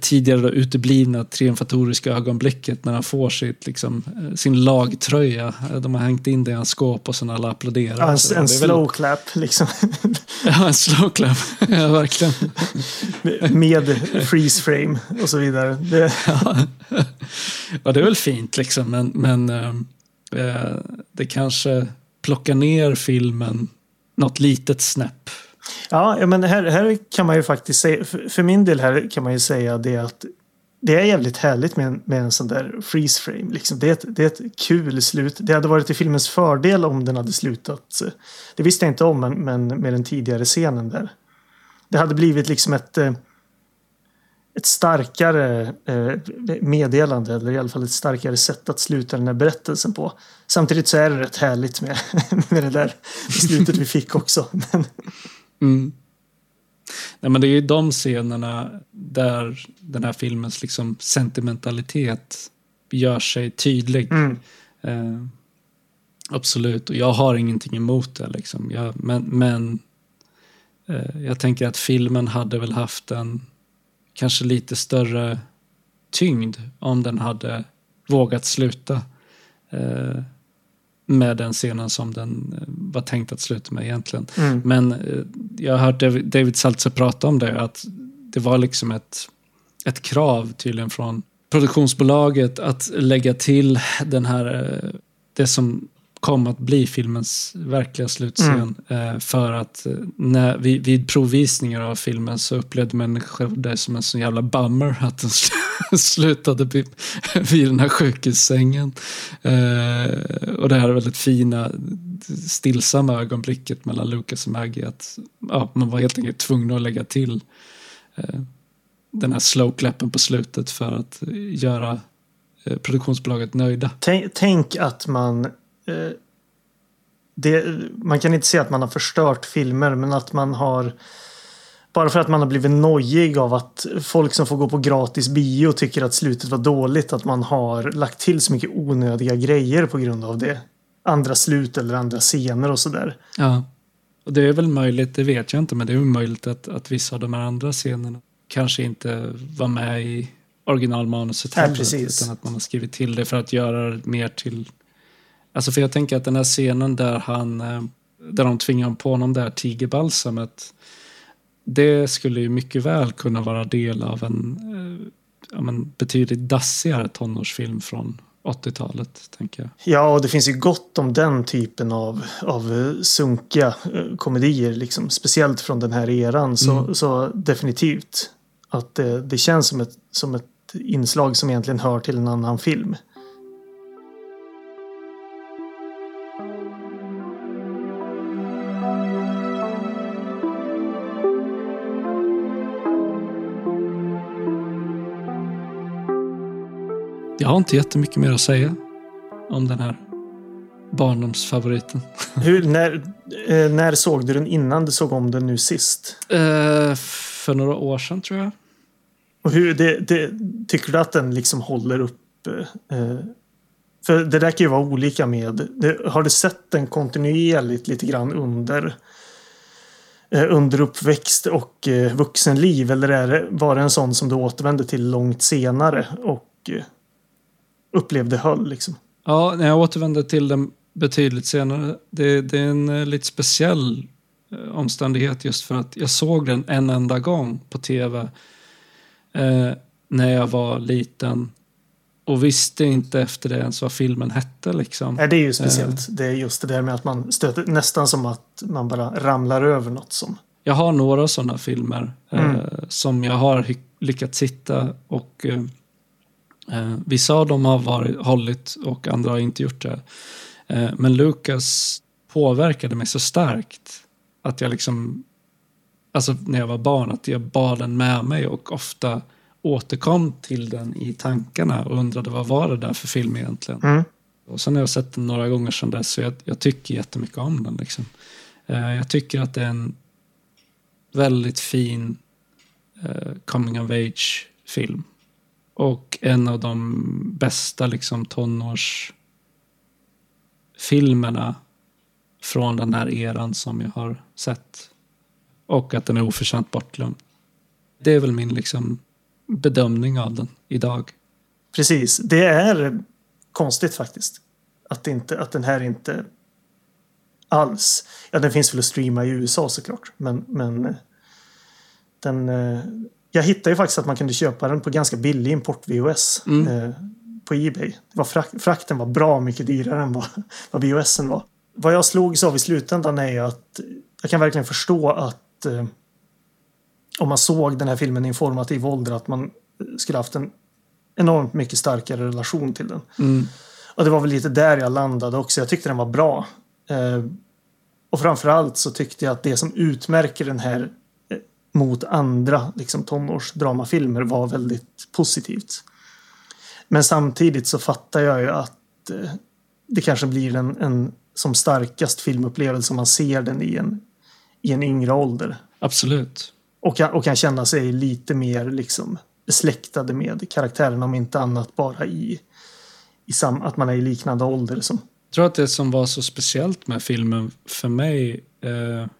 tidigare då uteblivna triumfatoriska ögonblicket när han får sitt, liksom, eh, sin lagtröja. Eh, De har hängt in det i hans skåp och sen alla applåderar. Ja, en, Så en väl- slow clap liksom. Ja, en slow clap. ja, verkligen. Med freeze frame och så vidare. Det, Ja, det är väl fint liksom, men, men eh, eh, det kanske plockar ner filmen något litet snäpp ja, men här, här kan man ju faktiskt säga, för, för min del här kan man ju säga det att det är jävligt härligt med en, med en sån där freeze frame. Liksom. Det, är ett, det är ett kul slut. Det hade varit till filmens fördel om den hade slutat. Det visste jag inte om, men, men med den tidigare scenen där. Det hade blivit liksom ett, eh, ett starkare eh, meddelande, eller i alla fall ett starkare sätt att sluta den här berättelsen på. Samtidigt så är det rätt härligt med, med det där slutet vi fick också. Men, Mm. Nej, men det är ju de scenerna där den här filmens liksom sentimentalitet gör sig tydlig. mm, Eh, absolut, och jag har ingenting emot det. Liksom. Jag, men men eh, jag tänker att filmen hade väl haft en kanske lite större tyngd om den hade vågat sluta eh, med den scenen som den eh, var tänkt att sluta med egentligen. mm, Men eh, jag har hört David, Saltzer prata om det, att det var liksom ett, ett krav tydligen från produktionsbolaget att lägga till den här, eh, det som kom att bli filmens verkliga slutscen. Eh, för att när, vid, vid provvisningar av filmen så upplevde människor det som en sån jävla bummer att den sl- slutade vid, den här sjukhussängen. Eh, och det här väldigt fina stillsamma ögonblicket mellan Lucas och Maggie. Att ja, man var helt enkelt tvungen att lägga till eh, den här slowclappen på slutet för att göra eh, produktionsbolaget nöjda. tänk, tänk att man... Eh, det, man kan inte säga att man har förstört filmer, men att man har... Bara för att man har blivit nojig av att folk som får gå på gratis bio tycker att slutet var dåligt, att man har lagt till så mycket onödiga grejer på grund av det. Andra slut eller andra scener och sådär. Ja. Och det är väl möjligt, det vet jag inte, men det är möjligt att, att vissa av de här andra scenerna kanske inte var med i originalmanuset heller. Utan att man har skrivit till det för att göra det mer till... Alltså för jag tänker att den här scenen där han... eh, Där de tvingar på honom det här tigerbalsamet. Det skulle ju mycket väl kunna vara del av en eh, ja, men betydligt dassigare tonårsfilm från 80-talet, tänker jag. Ja, och det finns ju gott om den typen av, av eh, sunkiga eh, komedier, liksom. speciellt från den här eran. Så, Mm. så definitivt att det, det känns som ett, som ett inslag som egentligen hör till en annan film. Jag har inte jättemycket mer att säga om den här barndomsfavoriten. Hur, när, eh, när såg du den innan du såg om den nu sist? Eh, för några år sedan tror jag. Och hur, det, det, tycker du att den liksom håller upp? Eh, för det där kan ju vara olika med. Det, har du sett den kontinuerligt lite grann under eh, under uppväxt och eh, vuxenliv? Eller är det, var det en sån som du återvände till långt senare och eh, upplevde höll liksom? Ja, när jag återvände till den betydligt senare. Det, det är en eh, lite speciell eh, omständighet just för att jag såg den en enda gång på tv eh, när jag var liten och visste inte efter det ens vad filmen hette. Liksom. Nej, det är ju speciellt. Det är just det där med att man stöter nästan som att man bara ramlar över något som. Jag har några sådana filmer Mm. eh, som jag har lyckats hitta och eh, eh, vissa av dem har varit, hållit och andra har inte gjort det. Eh, men Lucas påverkade mig så starkt att jag liksom, alltså när jag var barn, att jag bar den med mig och ofta återkom till den i tankarna och undrade vad var det där för film egentligen. Mm. Och sen har jag sett den några gånger sedan dess så jag, jag tycker jättemycket om den. Liksom. Eh, jag tycker att det är en väldigt fin eh, coming of age-film. Och en av de bästa liksom, tonårsfilmerna från den här eran som jag har sett. Och att den är oförtjänt bortglömd. Det är väl min liksom, bedömning av den idag. Precis. Det är konstigt faktiskt. Att, inte, att den här inte alls... Ja, den finns väl att streama i USA såklart. Men, men eh, den... Jag hittade ju faktiskt att man kunde köpa den på ganska billig import-VHS. Mm. Eh, på Ebay. Var frak frakten var bra mycket dyrare än vad, vad VHSen var. Vad jag slogs av i slutändan är att jag kan verkligen förstå att eh, om man såg den här filmen i informativ ålder att man skulle haft en enormt mycket starkare relation till den. Mm. Och det var väl lite där jag landade också. Jag tyckte den var bra. Eh, och framförallt så tyckte jag att det som utmärker den här mot andra liksom, tonårsdramafilmer var väldigt positivt. Men samtidigt så fattar jag ju att eh, det kanske blir en, en som starkast filmupplevelse om man ser den i en, i en yngre ålder. Absolut. Och kan, och kan känna sig lite mer liksom besläktade med karaktären om inte annat bara i, i sam, att man är i liknande ålder. Som. Jag tror att det som var så speciellt med filmen för mig eh,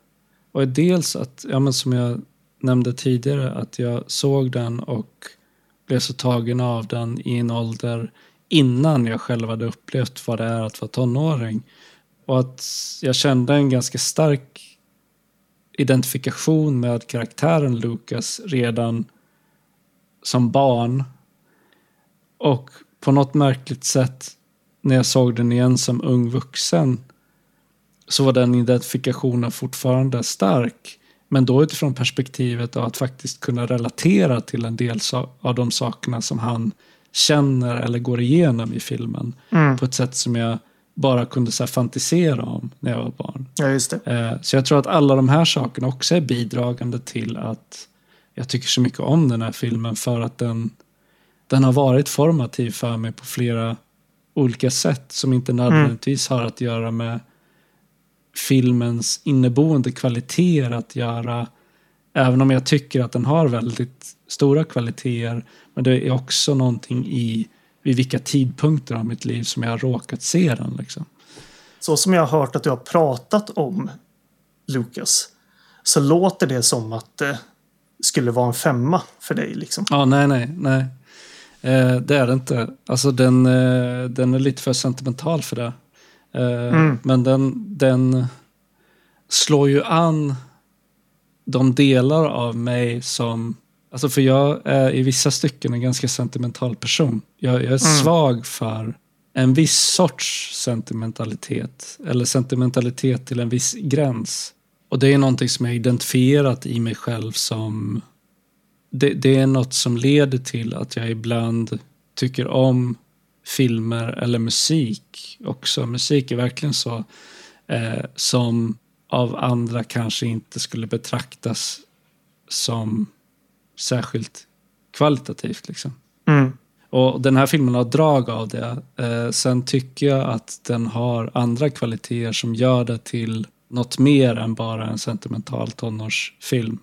var dels att, ja, men som jag nämnde tidigare, att jag såg den och blev så tagen av den i en ålder innan jag själv hade upplevt vad det är att vara tonåring. Och att jag kände en ganska stark identifikation med karaktären Lucas redan som barn. Och på något märkligt sätt när jag såg den igen som ung vuxen så var den identifikationen fortfarande stark. Men då utifrån perspektivet av att faktiskt kunna relatera till en del av de sakerna som han känner eller går igenom i filmen. På ett sätt som jag bara kunde så fantisera om när jag var barn. Ja. Eh, Så jag tror att alla de här sakerna också är bidragande till att jag tycker så mycket om den här filmen för att den, den har varit formativ för mig på flera olika sätt som inte nödvändigtvis har att göra med filmens inneboende kvaliteter att göra. Även om jag tycker att den har väldigt stora kvaliteter. Men det är också någonting i vid vilka tidpunkter av mitt liv som jag har råkat se den. Liksom. Så som jag har hört att du har pratat om Lucas så låter det som att det skulle vara en femma för dig. Liksom. Ja, nej, nej, nej. Eh, det är det inte. Alltså den, eh, den är lite för sentimental för det. Eh, Men den, den slår ju an de delar av mig som... Alltså för jag är i vissa stycken en ganska sentimental person. Jag, jag är svag för en viss sorts sentimentalitet. Eller sentimentalitet till en viss gräns. Och det är någonting som jag identifierat i mig själv som det, det är något som leder till att jag ibland tycker om filmer eller musik också. Musik är verkligen så eh, som av andra kanske inte skulle betraktas som särskilt kvalitativt. Liksom. Mm. Och den här filmen har drag av det. Eh, sen tycker jag att den har andra kvaliteter som gör det till något mer än bara en sentimental tonårsfilm.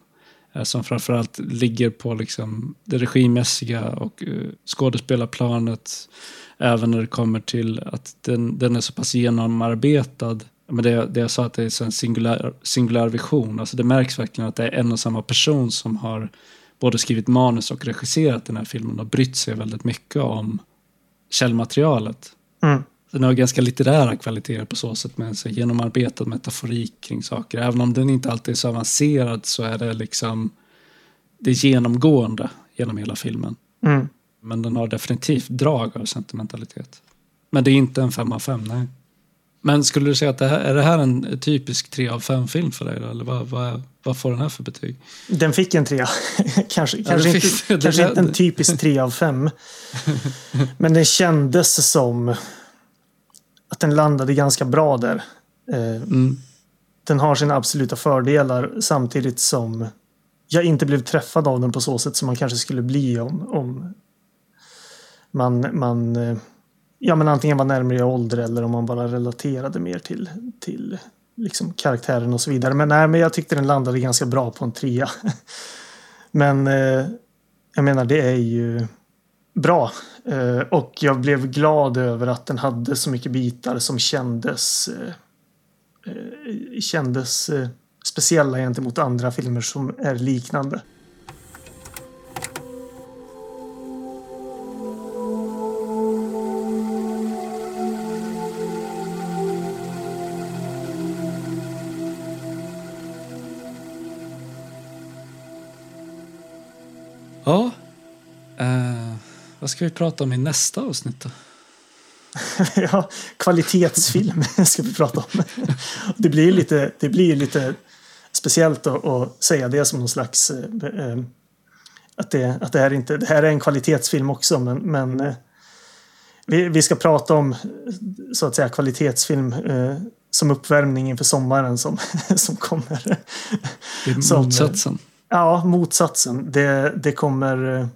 Eh, som framförallt ligger på liksom det regimässiga och eh, skådespelarplanet. Även när det kommer till att den, den är så pass genomarbetad. Men det, det jag sa att det är en singulär, singulär vision. Alltså det märks verkligen att det är en och samma person som har både skrivit manus och regisserat den här filmen och brytt sig väldigt mycket om källmaterialet. Mm. Den har ganska litterära kvaliteter på så sätt med en så genomarbetad metaforik kring saker. Även om den inte alltid är så avancerad så är det liksom det genomgående genom hela filmen. Mm. Men den har definitivt drag av sentimentalitet. Men det är inte en fem av fem, nej. Men skulle du säga att det här, är det här en typisk tre av fem film för dig? Eller vad, vad, vad får den här för betyg? Den fick en trea. kanske Ja, kanske, inte, det kanske inte en typisk tre av fem. Men det kändes som att den landade ganska bra där. Eh, Mm. den har sina absoluta fördelar samtidigt som jag inte blev träffad av den på så sätt som man kanske skulle bli om, om man, man eh, ja, men antingen var närmare i ålder eller om man bara relaterade mer till, till liksom karaktären och så vidare. Men nej, men jag tyckte den landade ganska bra på en trea. men eh, jag menar, det är ju bra. Eh, och jag blev glad över att den hade så mycket bitar som kändes eh, eh kändes eh, speciella gentemot andra filmer som är liknande. Eh, vad ska vi prata om i nästa avsnitt då? ja, kvalitetsfilm ska vi prata om. det blir lite, det blir lite speciellt att, att säga det som någon slags eh, eh, att, det, att det, här inte, det här är en kvalitetsfilm också men, men eh, vi, vi ska prata om så att säga kvalitetsfilm eh, som uppvärmning inför sommaren som, som kommer. Det är Som- motsatsen. Ja, motsatsen. Det, det kommer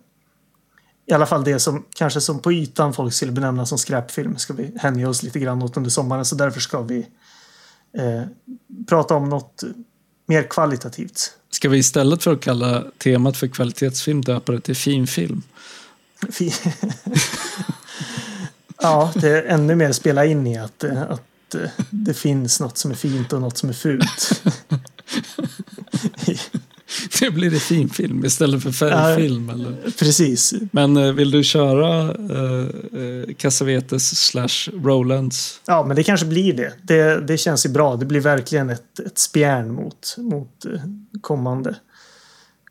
i alla fall det som kanske som på ytan folk skulle benämna som skräpfilm ska vi hänge oss lite grann åt under sommaren. Så därför ska vi eh, prata om något mer kvalitativt. Ska vi istället för att kalla temat för kvalitetsfilm döpa det till finfilm? Fi- ja, det är ännu mer spela in i att, eh, att eh, det finns något som är fint och något som är fult. Det blir det finfilm istället för färgfilm. Eller? Precis. Men eh, vill du köra eh, eh, Cassavetes slash Rolands? Ja, men det kanske blir det. Det, det känns ju bra. Det blir verkligen ett, ett spjärn mot, mot eh, kommande,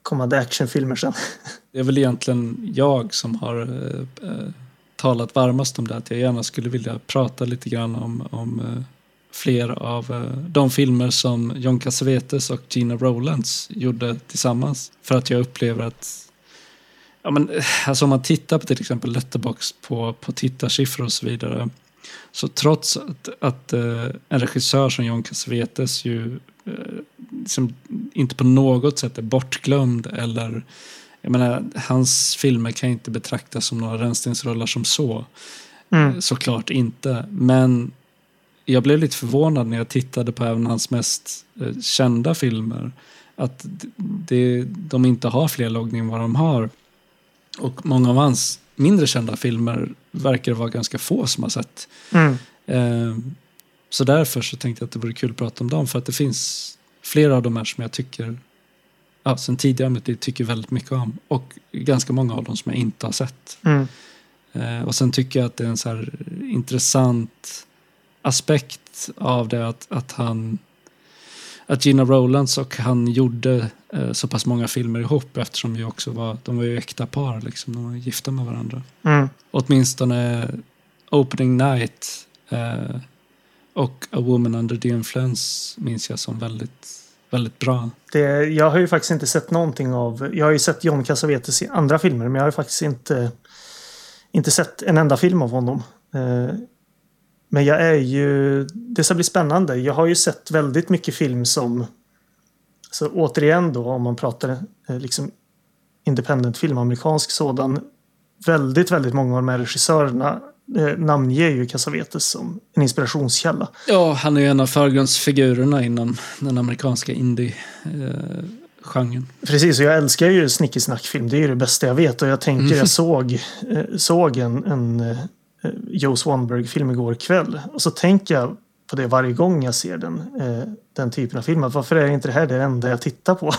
kommande actionfilmer sen. Det är väl egentligen jag som har eh, talat varmast om det. Att jag gärna skulle vilja prata lite grann om, om fler av eh, de filmer som John Cassavetes och Gina Rolands gjorde tillsammans. För att jag upplever att Ja, men, eh, alltså om man tittar på till exempel Letterbox på, på tittarsiffror och så vidare. Så trots att, att eh, en regissör som John Cassavetes ju liksom inte på något sätt är bortglömd eller jag menar, hans filmer kan inte betraktas som några rännstensrullar som så. Mm. Såklart inte. Men jag blev lite förvånad när jag tittade på även hans mest eh, kända filmer. Att det, de inte har fler loggning än vad de har. Och många av hans mindre kända filmer verkar det vara ganska få som har sett. Mm. Eh, så därför så tänkte jag att det vore kul att prata om dem. För att det finns flera av de här som jag tycker, ja, sen tidigare men jag tycker väldigt mycket om. Och ganska många av dem som jag inte har sett. Mm. Eh, och sen tycker jag att det är en så intressant aspekt av det att, att han att Gina Rolands och han gjorde eh, så pass många filmer ihop eftersom vi också var, de var ju äkta par liksom, de var gifta med varandra. Mm. Åtminstone Opening Night eh, och A Woman Under the Influence minns jag som väldigt, väldigt bra. Det, jag har ju faktiskt inte sett någonting av... Jag har ju sett John Cassavetes i andra filmer men jag har ju faktiskt inte, inte sett en enda film av honom. Eh, men jag är ju... Det ska bli spännande. Jag har ju sett väldigt mycket film som... Så återigen då om man pratar eh, liksom independent film, amerikansk sådan. Väldigt, väldigt många av de här regissörerna eh, namnger ju Cassavetes som en inspirationskälla. Ja, han är ju en av förgrundsfigurerna inom den amerikanska indie-genren. Precis, och jag älskar ju snickesnackfilm. Det är ju det bästa jag vet. Och jag tänker, jag såg, eh, såg en, en eh, Eh, Joe Swanberg-film igår kväll. Och så tänker jag på det varje gång jag ser den, eh, den typen av film. Att varför är inte det här det enda jag tittar på?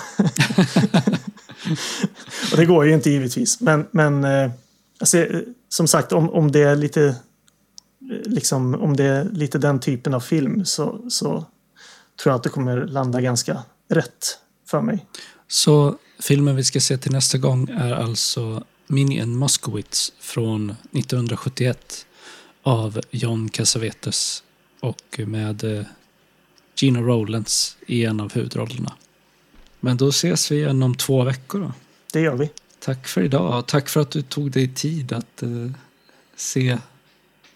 och det går ju inte givetvis. Men, men eh, alltså, eh, som sagt, om, om det är lite eh, liksom, om det är lite den typen av film så, så tror jag att det kommer landa ganska rätt för mig. Så filmen vi ska se till nästa gång är alltså Minnie and Moskowitz från 1971 av John Cassavetes och med eh, Gina Rowlands i en av huvudrollerna. Men då ses vi igen om två veckor då. Det gör vi. Tack för idag tack för att du tog dig tid att eh, se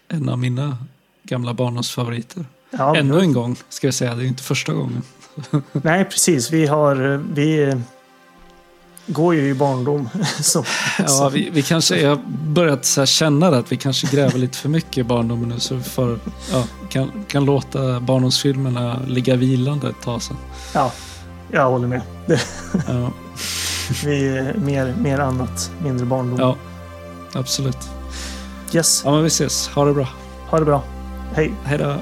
en av mina gamla barndomsfavoriter. Ja, Ännu en gång, ska jag säga. Det är inte första gången. Nej, precis. Vi har... Vi går ju i barndom. Så, Ja, vi, vi kanske, jag har börjat så känna att vi kanske gräver lite för mycket i barndomen nu. Så vi får, ja, kan, kan låta barndomsfilmerna ligga vilande ett tag sen. ja, jag håller med. Ja, vi mer, mer annat, mindre barndom. ja absolut. Yes, Ja, men vi ses. Ha det bra. ha det bra. Hej. Hej då.